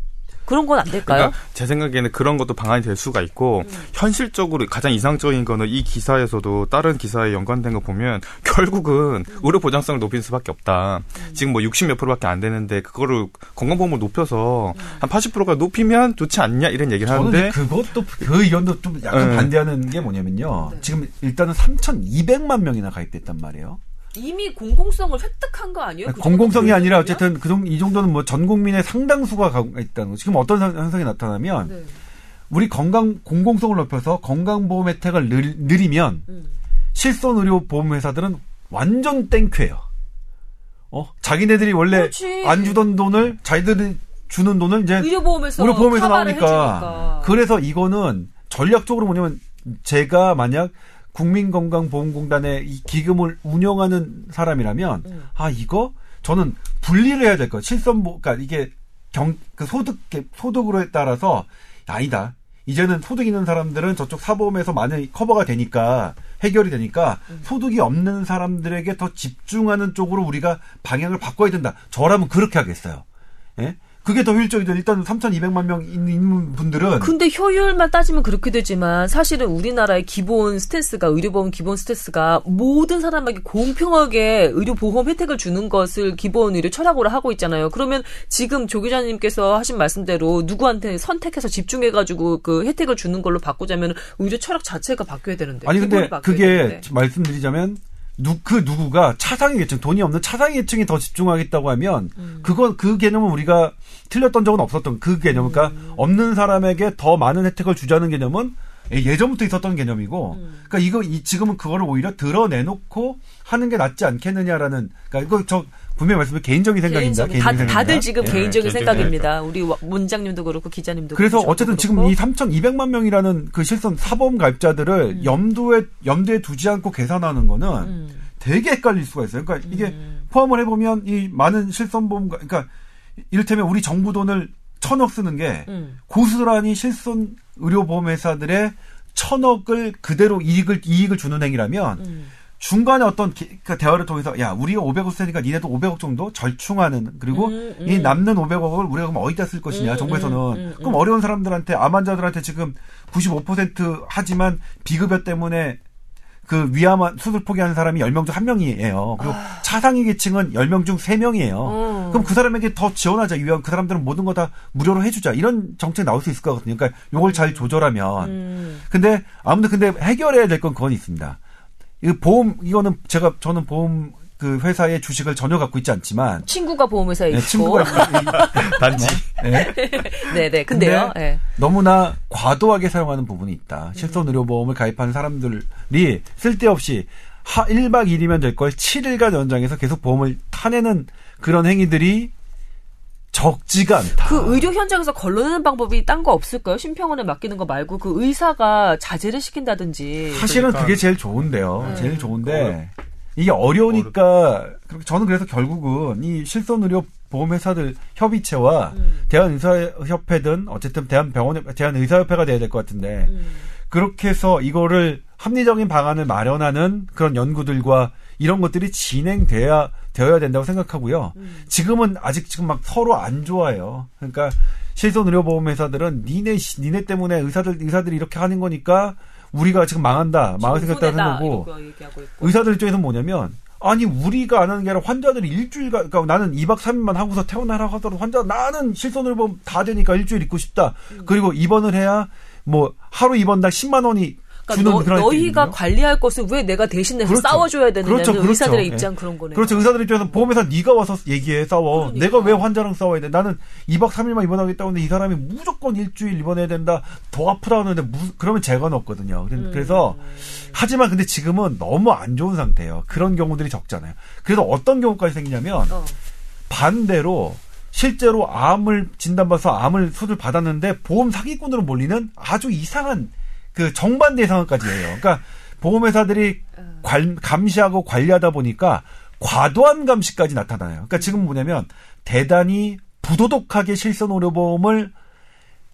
그런 건 안 될까요? 그러니까 제 생각에는 그런 것도 방안이 될 수가 있고 음. 현실적으로 가장 이상적인 거는 이 기사에서도 다른 기사에 연관된 거 보면 결국은 음. 의료 보장성을 높일 수밖에 없다. 지금 뭐 60 몇 프로밖에 안 되는데 그거를 건강보험을 높여서 음. 한 80%가 높이면 좋지 않냐 이런 얘기를 저는 하는데 그것도 그 의견도 좀 약간 네. 반대하는 게 뭐냐면요. 네. 지금 일단은 3,200만 명이나 가입됐단 말이에요. 이미 공공성을 획득한 거 아니에요? 그 공공성이 아니라? 어쨌든 그 정도, 이 정도는 뭐 전 국민의 상당수가 가고 있다는 거. 지금 어떤 현- 현상이 나타나면 네. 우리 건강 공공성을 높여서 건강보험 혜택을 늘, 늘리면 음. 실손 의료 보험 회사들은 완전 땡큐예요. 어? 자기네들이 원래 그렇지. 안 주던 돈을 자기들이 주는 돈을 이제 의료보험에서 의료보험에서 나오니까. 해주니까. 그래서 이거는 전략적으로 뭐냐면 제가 만약 국민건강보험공단의 이 기금을 운영하는 사람이라면 음. 아 이거 저는 분리를 해야 될 거. 실손보 그러니까 이게 경 그 소득 소득으로에 따라서 아니다. 이제는 소득 있는 사람들은 저쪽 사보험에서 많이 커버가 되니까 해결이 되니까 음. 소득이 없는 사람들에게 더 집중하는 쪽으로 우리가 방향을 바꿔야 된다. 저라면 그렇게 하겠어요. 예? 그게 더 효율적이죠. 일단 3,200만 명 있는 분들은 근데 효율만 따지면 그렇게 되지만 사실은 우리나라의 기본 스탠스가 의료보험 기본 스탠스가 모든 사람에게 공평하게 의료보험 혜택을 주는 것을 기본 의료 철학으로 하고 있잖아요. 그러면 지금 조 기자님께서 하신 말씀대로 누구한테 선택해서 집중해가지고 그 혜택을 주는 걸로 바꾸자면 의료 철학 자체가 바뀌어야 되는데. 아니 근데 그게 되는데. 말씀드리자면 누, 그 누구가 차상위 계층 돈이 없는 차상위 계층이 더 집중하겠다고 하면 음. 그건 그 개념은 우리가 틀렸던 적은 없었던 그 개념 그러니까 음. 없는 사람에게 더 많은 혜택을 주자는 개념은 예전부터 있었던 개념이고, 음. 그러니까 이거 이 지금은 그거를 오히려 드러내놓고 하는 게 낫지 않겠느냐라는, 그러니까 이거 저 분명히 말씀드린 개인적인 생각입니다. 개인적인, 다, 개인적인 다들 생각입니다. 지금 예. 개인적인 생각입니다. 우리 와- 문장님도 그렇고 기자님도 그래서 어쨌든 지금 그렇고. 이 3,200만 명이라는 그 실손 사보험 가입자들을 염두에 염두에 두지 않고 계산하는 거는 음. 되게 헷갈릴 수가 있어요. 그러니까 이게 포함을 해보면 이 많은 실손보험, 그러니까 이를테면 우리 정부 돈을 천억 쓰는 게 음. 고스란히 실손 의료보험 회사들의 천억을 그대로 이익을 이익을 주는 행위라면 음. 중간에 어떤 기- 그러니까 대화를 통해서 야 우리가 500억 쓰니까 니네도 500억 정도 절충하는 그리고 음, 음. 이 남는 500억을 우리가 그럼 어디다 쓸 것이냐 음, 정부에서는 음, 음, 그럼 어려운 사람들한테 암 환자들한테 지금 95% 하지만 비급여 때문에 그 위암 수술 포기하는 사람이 10명 중 1명이에요. 그리고 차상위 계층은 10명 중 3명이에요. 어. 그럼 그 사람에게 더 지원하자. 위암 그 사람들은 모든 거 다 무료로 해주자. 이런 정책이 나올 수 있을 것 같거든요. 그러니까 요걸 잘 조절하면. 음. 근데 아무튼 근데 해결해야 될 건 그건 있습니다. 이 보험 이거는 제가 저는 보험 그 회사의 주식을 전혀 갖고 있지 않지만 친구가 보험회사에 네, 있고 친구가 단지 네, 네네 근데요 근데 예. 너무나 과도하게 사용하는 부분이 있다. 실손 의료보험을 가입한 사람들이 쓸데없이 하 1박 2일이면 될 걸 7일간 연장해서 계속 보험을 타내는 그런 행위들이 적지가 않다. 그 의료 현장에서 걸러내는 방법이 딴 거 없을까요? 심평원에 맡기는 거 말고 그 의사가 자제를 시킨다든지 사실은 그러니까. 그게 제일 좋은데요. 네. 제일 좋은데 이게 어려우니까 그렇게 저는 그래서 결국은 이 실손 의료 보험회사들 협의체와 음. 대한의사협회든 어쨌든 대한병원 대한의사협회가 돼야 될 것 같은데 음. 그렇게 해서 이거를 합리적인 방안을 마련하는 그런 연구들과 이런 것들이 진행돼야 되어야 된다고 생각하고요. 음. 지금은 아직 지금 막 서로 안 좋아요. 그러니까 실손 의료보험 회사들은 니네 시- 니네 때문에 의사들 의사들이 이렇게 하는 거니까 우리가 지금 망한다. 망할 손해다, 거고. 의사들 입장에서는 뭐냐면 아니 우리가 안 하는 게 아니라 환자들이 일주일간 그러니까 나는 2박 3일만 하고서 퇴원하라 하더라도 환자 나는 실손을 보면 다 되니까 일주일 있고 싶다. 음. 그리고 입원을 해야 뭐 하루 입원당 10만 원이 그러니까 너, 있거든요. 관리할 것을 왜 내가 대신해서 그렇죠. 싸워줘야 되느냐는 그렇죠, 그렇죠. 의사들의 예. 입장 그런 거네요. 그렇죠. 의사들 입장에서 보험회사 네가 와서 얘기해 싸워. 그러니까. 내가 왜 환자랑 싸워야 돼? 나는 2박 3일만 입원하겠다고 하는데 이 사람이 무조건 일주일 입원해야 된다. 더 아프다 하는데 무, 그러면 재가는 없거든요. 그래- 음. 그래서 하지만 근데 지금은 너무 안 좋은 상태예요. 그런 경우들이 적잖아요. 그래서 어떤 경우까지 생기냐면 어. 반대로 실제로 암을 진단받아서 암을 수술 받았는데 보험 사기꾼으로 몰리는 아주 이상한 그 정반대 상황까지 해요. 그러니까 보험회사들이 관- 감시하고 관리하다 보니까 과도한 감시까지 나타나요. 그러니까 지금 뭐냐면 대단히 부도덕하게 실손 의료보험을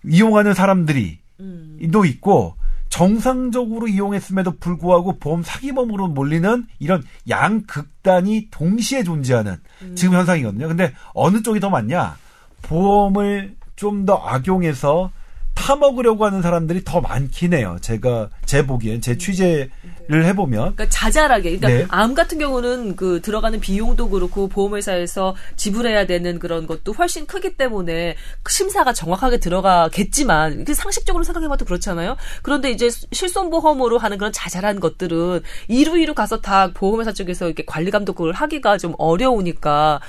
이용하는 사람들이 음. 도 있고 정상적으로 이용했음에도 불구하고 보험 사기범으로 몰리는 이런 양극단이 동시에 존재하는 지금 현상이거든요. 근데 어느 쪽이 더 많냐? 보험을 좀 더 악용해서 타먹으려고 하는 사람들이 더 많긴 해요. 제가 제 보기엔 제 취재를 해보면 그러니까 자잘하게. 그러니까 네. 암 같은 경우는 그 들어가는 비용도 그렇고 보험회사에서 지불해야 되는 그런 것도 훨씬 크기 때문에 심사가 정확하게 들어가겠지만 그 상식적으로 생각해봐도 그렇잖아요. 그런데 이제 실손보험으로 하는 그런 자잘한 것들은 이루이루 가서 다 보험회사 쪽에서 이렇게 관리 감독을 하기가 좀 어려우니까.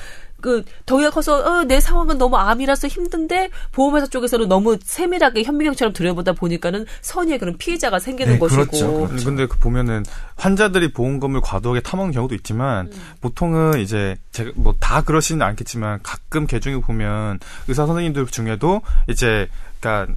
그 덩이가 커서 어, 내 상황은 너무 암이라서 힘든데 보험회사 쪽에서는 너무 세밀하게 현미경처럼 들여보다 보니까는 선의의 그런 피해자가 생기는 네, 것이고 그렇죠, 그렇죠. 근데 그 보면은 환자들이 보험금을 과도하게 타먹는 경우도 있지만 보통은 이제 제가 뭐 다 그러시는 않겠지만 가끔 개 중에 보면 의사 선생님들 중에도 이제 그러니까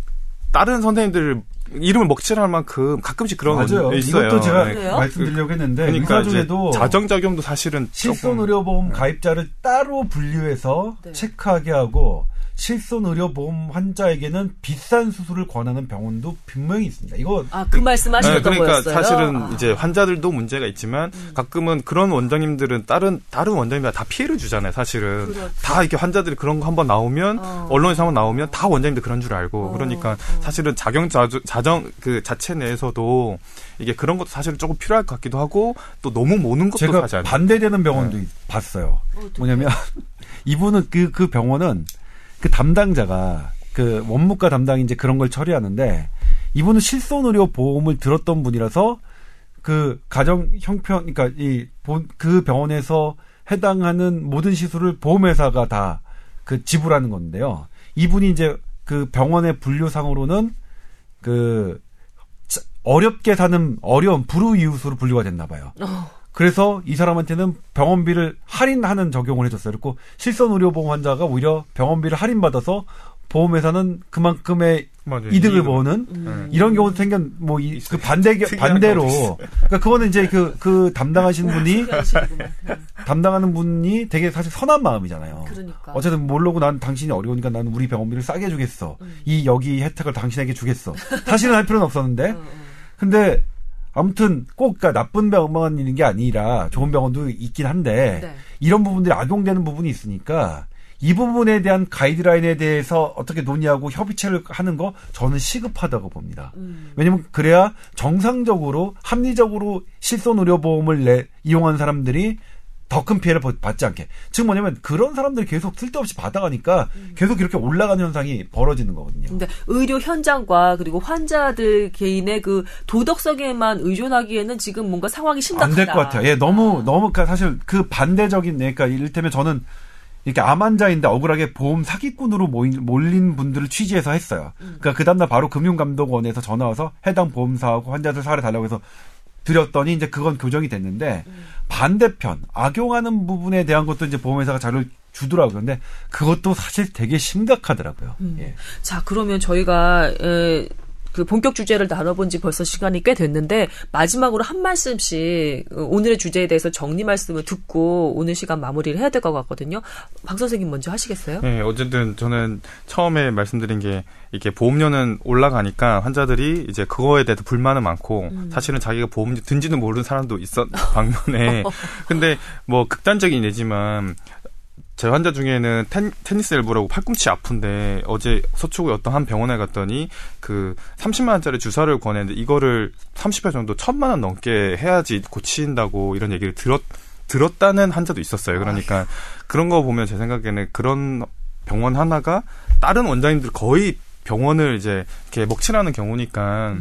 다른 선생님들 이름을 먹칠할 만큼 가끔씩 그런 맞아요. 건 있어요. 이것도 제가 네. 말씀드리려고 했는데 그러니까 의사 중에도 자정작용도 사실은 실손 조금 의료보험 가입자를 따로 분류해서 네. 체크하게 하고 실손 의료 보험 환자에게는 비싼 수술을 권하는 병원도 분명히 있습니다. 이거 아, 그 말씀 네, 그러니까 거였어요. 사실은 아. 이제 환자들도 문제가 있지만 가끔은 그런 원장님들은 다른 다른 원장님들 다 피해를 주잖아요. 사실은 그렇죠. 다 이렇게 환자들이 그런 거 한번 나오면 어. 언론에서 한번 나오면 다 원장님들 그런 줄 알고 어, 그러니까 어. 사실은 자경 자주, 자정 그 자체 내에서도 이게 그런 것도 사실은 조금 필요할 것 같기도 하고 또 너무 모는 것도 제가 반대되는 병원도 봤어요. 어떡해. 뭐냐면 이분은 그그 병원은 그 담당자가 그 원무과 담당이 이제 그런 걸 처리하는데 이분은 실손 의료 보험을 들었던 분이라서 그 가정 형편 그러니까 이 그 병원에서 해당하는 모든 시술을 보험회사가 다 그 지불하는 건데요. 이분이 이제 그 병원의 분류상으로는 그 자- 어렵게 사는 어려운 불우이웃으로 분류가 됐나 봐요. 어. 그래서 이 사람한테는 병원비를 할인하는 적용을 해줬어요. 그리고 실손 의료보험 환자가 오히려 병원비를 할인받아서 보험회사는 그만큼의 맞아요. 이득을 보는 음. 이런 경우도 생긴 뭐이 그 반대 반대로. 그러니까 그거는 이제 그그 담당하시는 분이 특이하시구만. 담당하는 분이 되게 사실 선한 마음이잖아요. 그러니까. 어쨌든 모르고 난 당신이 어려우니까 나는 우리 병원비를 싸게 주겠어. 음. 이 여기 혜택을 당신에게 주겠어. 사실은 할 필요는 없었는데. 음, 음. 근데 아무튼 꼭 그러니까 나쁜 병원만 있는 게 아니라 좋은 병원도 있긴 한데 네. 이런 부분들이 악용되는 부분이 있으니까 이 부분에 대한 가이드라인에 대해서 어떻게 논의하고 협의체를 하는 거 저는 시급하다고 봅니다. 음. 왜냐면 그래야 정상적으로 합리적으로 실손 의료보험을 내 이용한 사람들이 더 큰 피해를 버- 받지 않게. 즉 뭐냐면 그런 사람들이 계속 쓸데없이 받아가니까 계속 이렇게 올라가는 현상이 벌어지는 거거든요. 근데 의료 현장과 그리고 환자들 개인의 그 도덕성에만 의존하기에는 지금 뭔가 상황이 심각하다. 안 될 것 같아요. 예, 너무 너무 그러니까 사실 그 반대적인 그러니까 이를테면 저는 이렇게 암 환자인데 억울하게 보험 사기꾼으로 모인, 몰린 분들을 취재해서 했어요. 그러니까 그 다음날 바로 금융감독원에서 전화 와서 해당 보험사하고 환자들 사례 달라고 해서 드렸더니 이제 그건 교정이 됐는데 반대편 악용하는 부분에 대한 것도 이제 보험회사가 자료를 주더라고요. 근데 그것도 사실 되게 심각하더라고요. 예. 자, 그러면 저희가 에, 그 본격 주제를 다뤄본 지 벌써 시간이 꽤 됐는데 마지막으로 한 말씀씩 어, 오늘의 주제에 대해서 정리 말씀을 듣고 오늘 시간 마무리를 해야 될 것 같거든요. 박 선생님 먼저 하시겠어요? 네, 어쨌든 저는 처음에 말씀드린 게 이게 보험료는 올라가니까 환자들이 이제 그거에 대해서 불만은 많고 사실은 자기가 보험료 든지는 모르는 사람도 있었 반면에 근데 뭐 극단적인 예지만 제 환자 중에는 텐, 테니스 엘보라고 팔꿈치 아픈데 어제 서초구 어떤 한 병원에 갔더니 그 30만 원짜리 주사를 권했는데 이거를 30회 정도 천만 원 넘게 해야지 고친다고 이런 얘기를 들었 들었다는 환자도 있었어요. 그러니까 그런 거 보면 제 생각에는 그런 병원 하나가 다른 원장님들 거의 병원을 이제 이렇게 먹칠하는 경우니까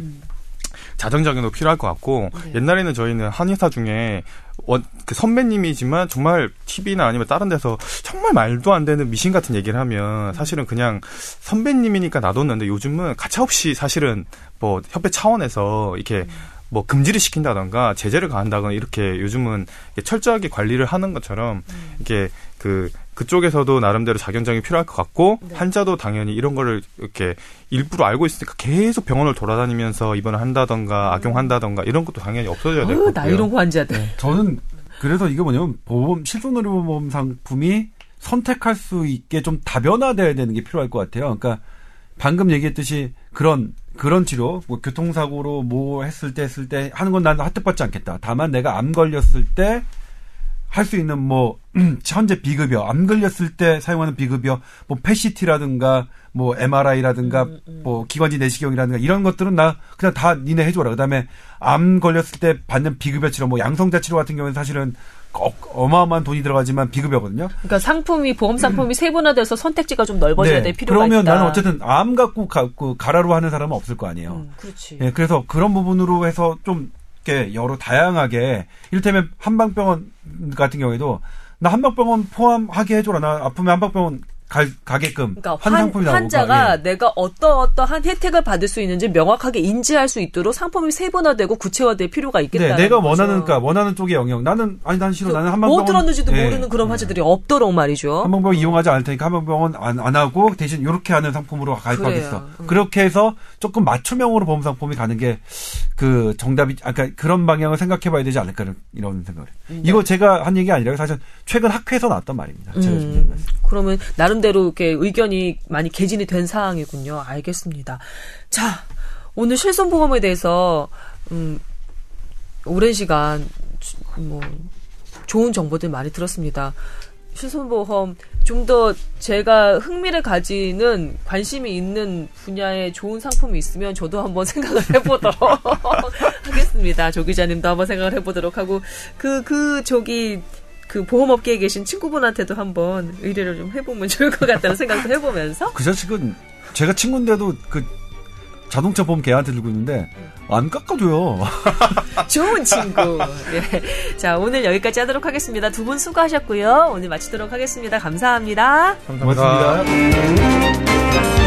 자정작용도 필요할 것 같고 네. 옛날에는 저희는 한의사 중에 원, 그 선배님이지만 정말 TV나 아니면 다른 데서 정말 말도 안 되는 미신 같은 얘기를 하면 사실은 그냥 선배님이니까 놔뒀는데 요즘은 가차없이 사실은 뭐 협회 차원에서 이렇게 뭐 금지를 시킨다던가 제재를 가한다거나 이렇게 요즘은 이렇게 철저하게 관리를 하는 것처럼 이게 그 그쪽에서도 나름대로 자견장이 필요할 것 같고 네. 환자도 당연히 이런 거를 이렇게 일부러 알고 있으니까 계속 병원을 돌아다니면서 입원을 한다던가 악용한다던가 이런 것도 당연히 없어져야 될 어우, 것 같고요. 나이롱 환자들. 저는 그래서 이게 뭐냐면 보험 실손의료보험 상품이 선택할 수 있게 좀 다변화돼야 되는 게 필요할 것 같아요. 그러니까 방금 얘기했듯이 그런 그런 치료, 뭐 교통사고로 뭐 했을 때 했을 때 하는 건 나는 혜택받지 않겠다. 다만 내가 암 걸렸을 때 할 수 있는 뭐 현재 비급여, 암 걸렸을 때 사용하는 비급여, 뭐 패시티라든가 뭐 MRI라든가 뭐 기관지 내시경이라든가 이런 것들은 나 그냥 다 니네 해줘라. 그다음에 암 걸렸을 때 받는 비급여 치료, 뭐 양성자 치료 같은 경우는 사실은 어, 어마어마한 돈이 들어가지만 비급여거든요. 그러니까 상품이 보험 상품이 세분화돼서 선택지가 좀 넓어져야 될 필요가 네. 그러면 있다. 나는 어쨌든 암 갖고 가, 그 가라로 하는 사람은 없을 거 아니에요. 음, 그렇지. 예, 그래서 그런 부분으로 해서 좀 이렇게 여러 다양하게 이를테면 한방병원 같은 경우에도 나 한방병원 포함하게 해줘라. 나 아프면 한방병원 갈, 가 게끔 그러니까 한 환, 상품이 나오고 환자가 예. 내가 어떠 어떠한 혜택을 받을 수 있는지 명확하게 인지할 수 있도록 상품이 세분화되고 구체화될 필요가 있겠다. 네, 내가 원하는 그러니까 원하는 쪽의 영역. 나는 아니 난 싫어. 나는 한방병원 뭐 들었는지도 예. 모르는 그런 환자들이 없도록 말이죠. 한방병원 이용하지 않을 테니까 한방병원 안, 안 하고 대신 이렇게 하는 상품으로 가입하겠어. 음. 그렇게 해서 조금 맞춤형으로 보험 상품이 가는 게 그 정답이 아까 그런 방향을 생각해봐야 되지 않을까 이런- 생각을. 이거 제가 한 얘기 아니라 사실 최근 학회에서 나왔던 말입니다. 제가 음. 그러면 나름대로 이렇게 의견이 많이 개진이 된 사항이군요. 알겠습니다. 자, 오늘 실손보험에 대해서 음, 오랜 시간 주- 뭐 좋은 정보들 많이 들었습니다. 실손보험 좀 더 제가 흥미를 가지는 관심이 있는 분야의 좋은 상품이 있으면 저도 한번 생각을 해보도록 하겠습니다. 조 기자님도 한번 생각을 해보도록 하고 그 그 저기 그 보험업계에 계신 친구분한테도 한번 의뢰를 좀 해보면 좋을 것 같다는 생각도 해보면서 그 자식은 제가 친구인데도 그 자동차 보험 걔한테 들고 있는데 안 깎아줘요. 좋은 친구. 예. 자 오늘 여기까지 하도록 하겠습니다. 두 분 수고하셨고요. 오늘 마치도록 하겠습니다. 감사합니다. 감사합니다. 고맙습니다.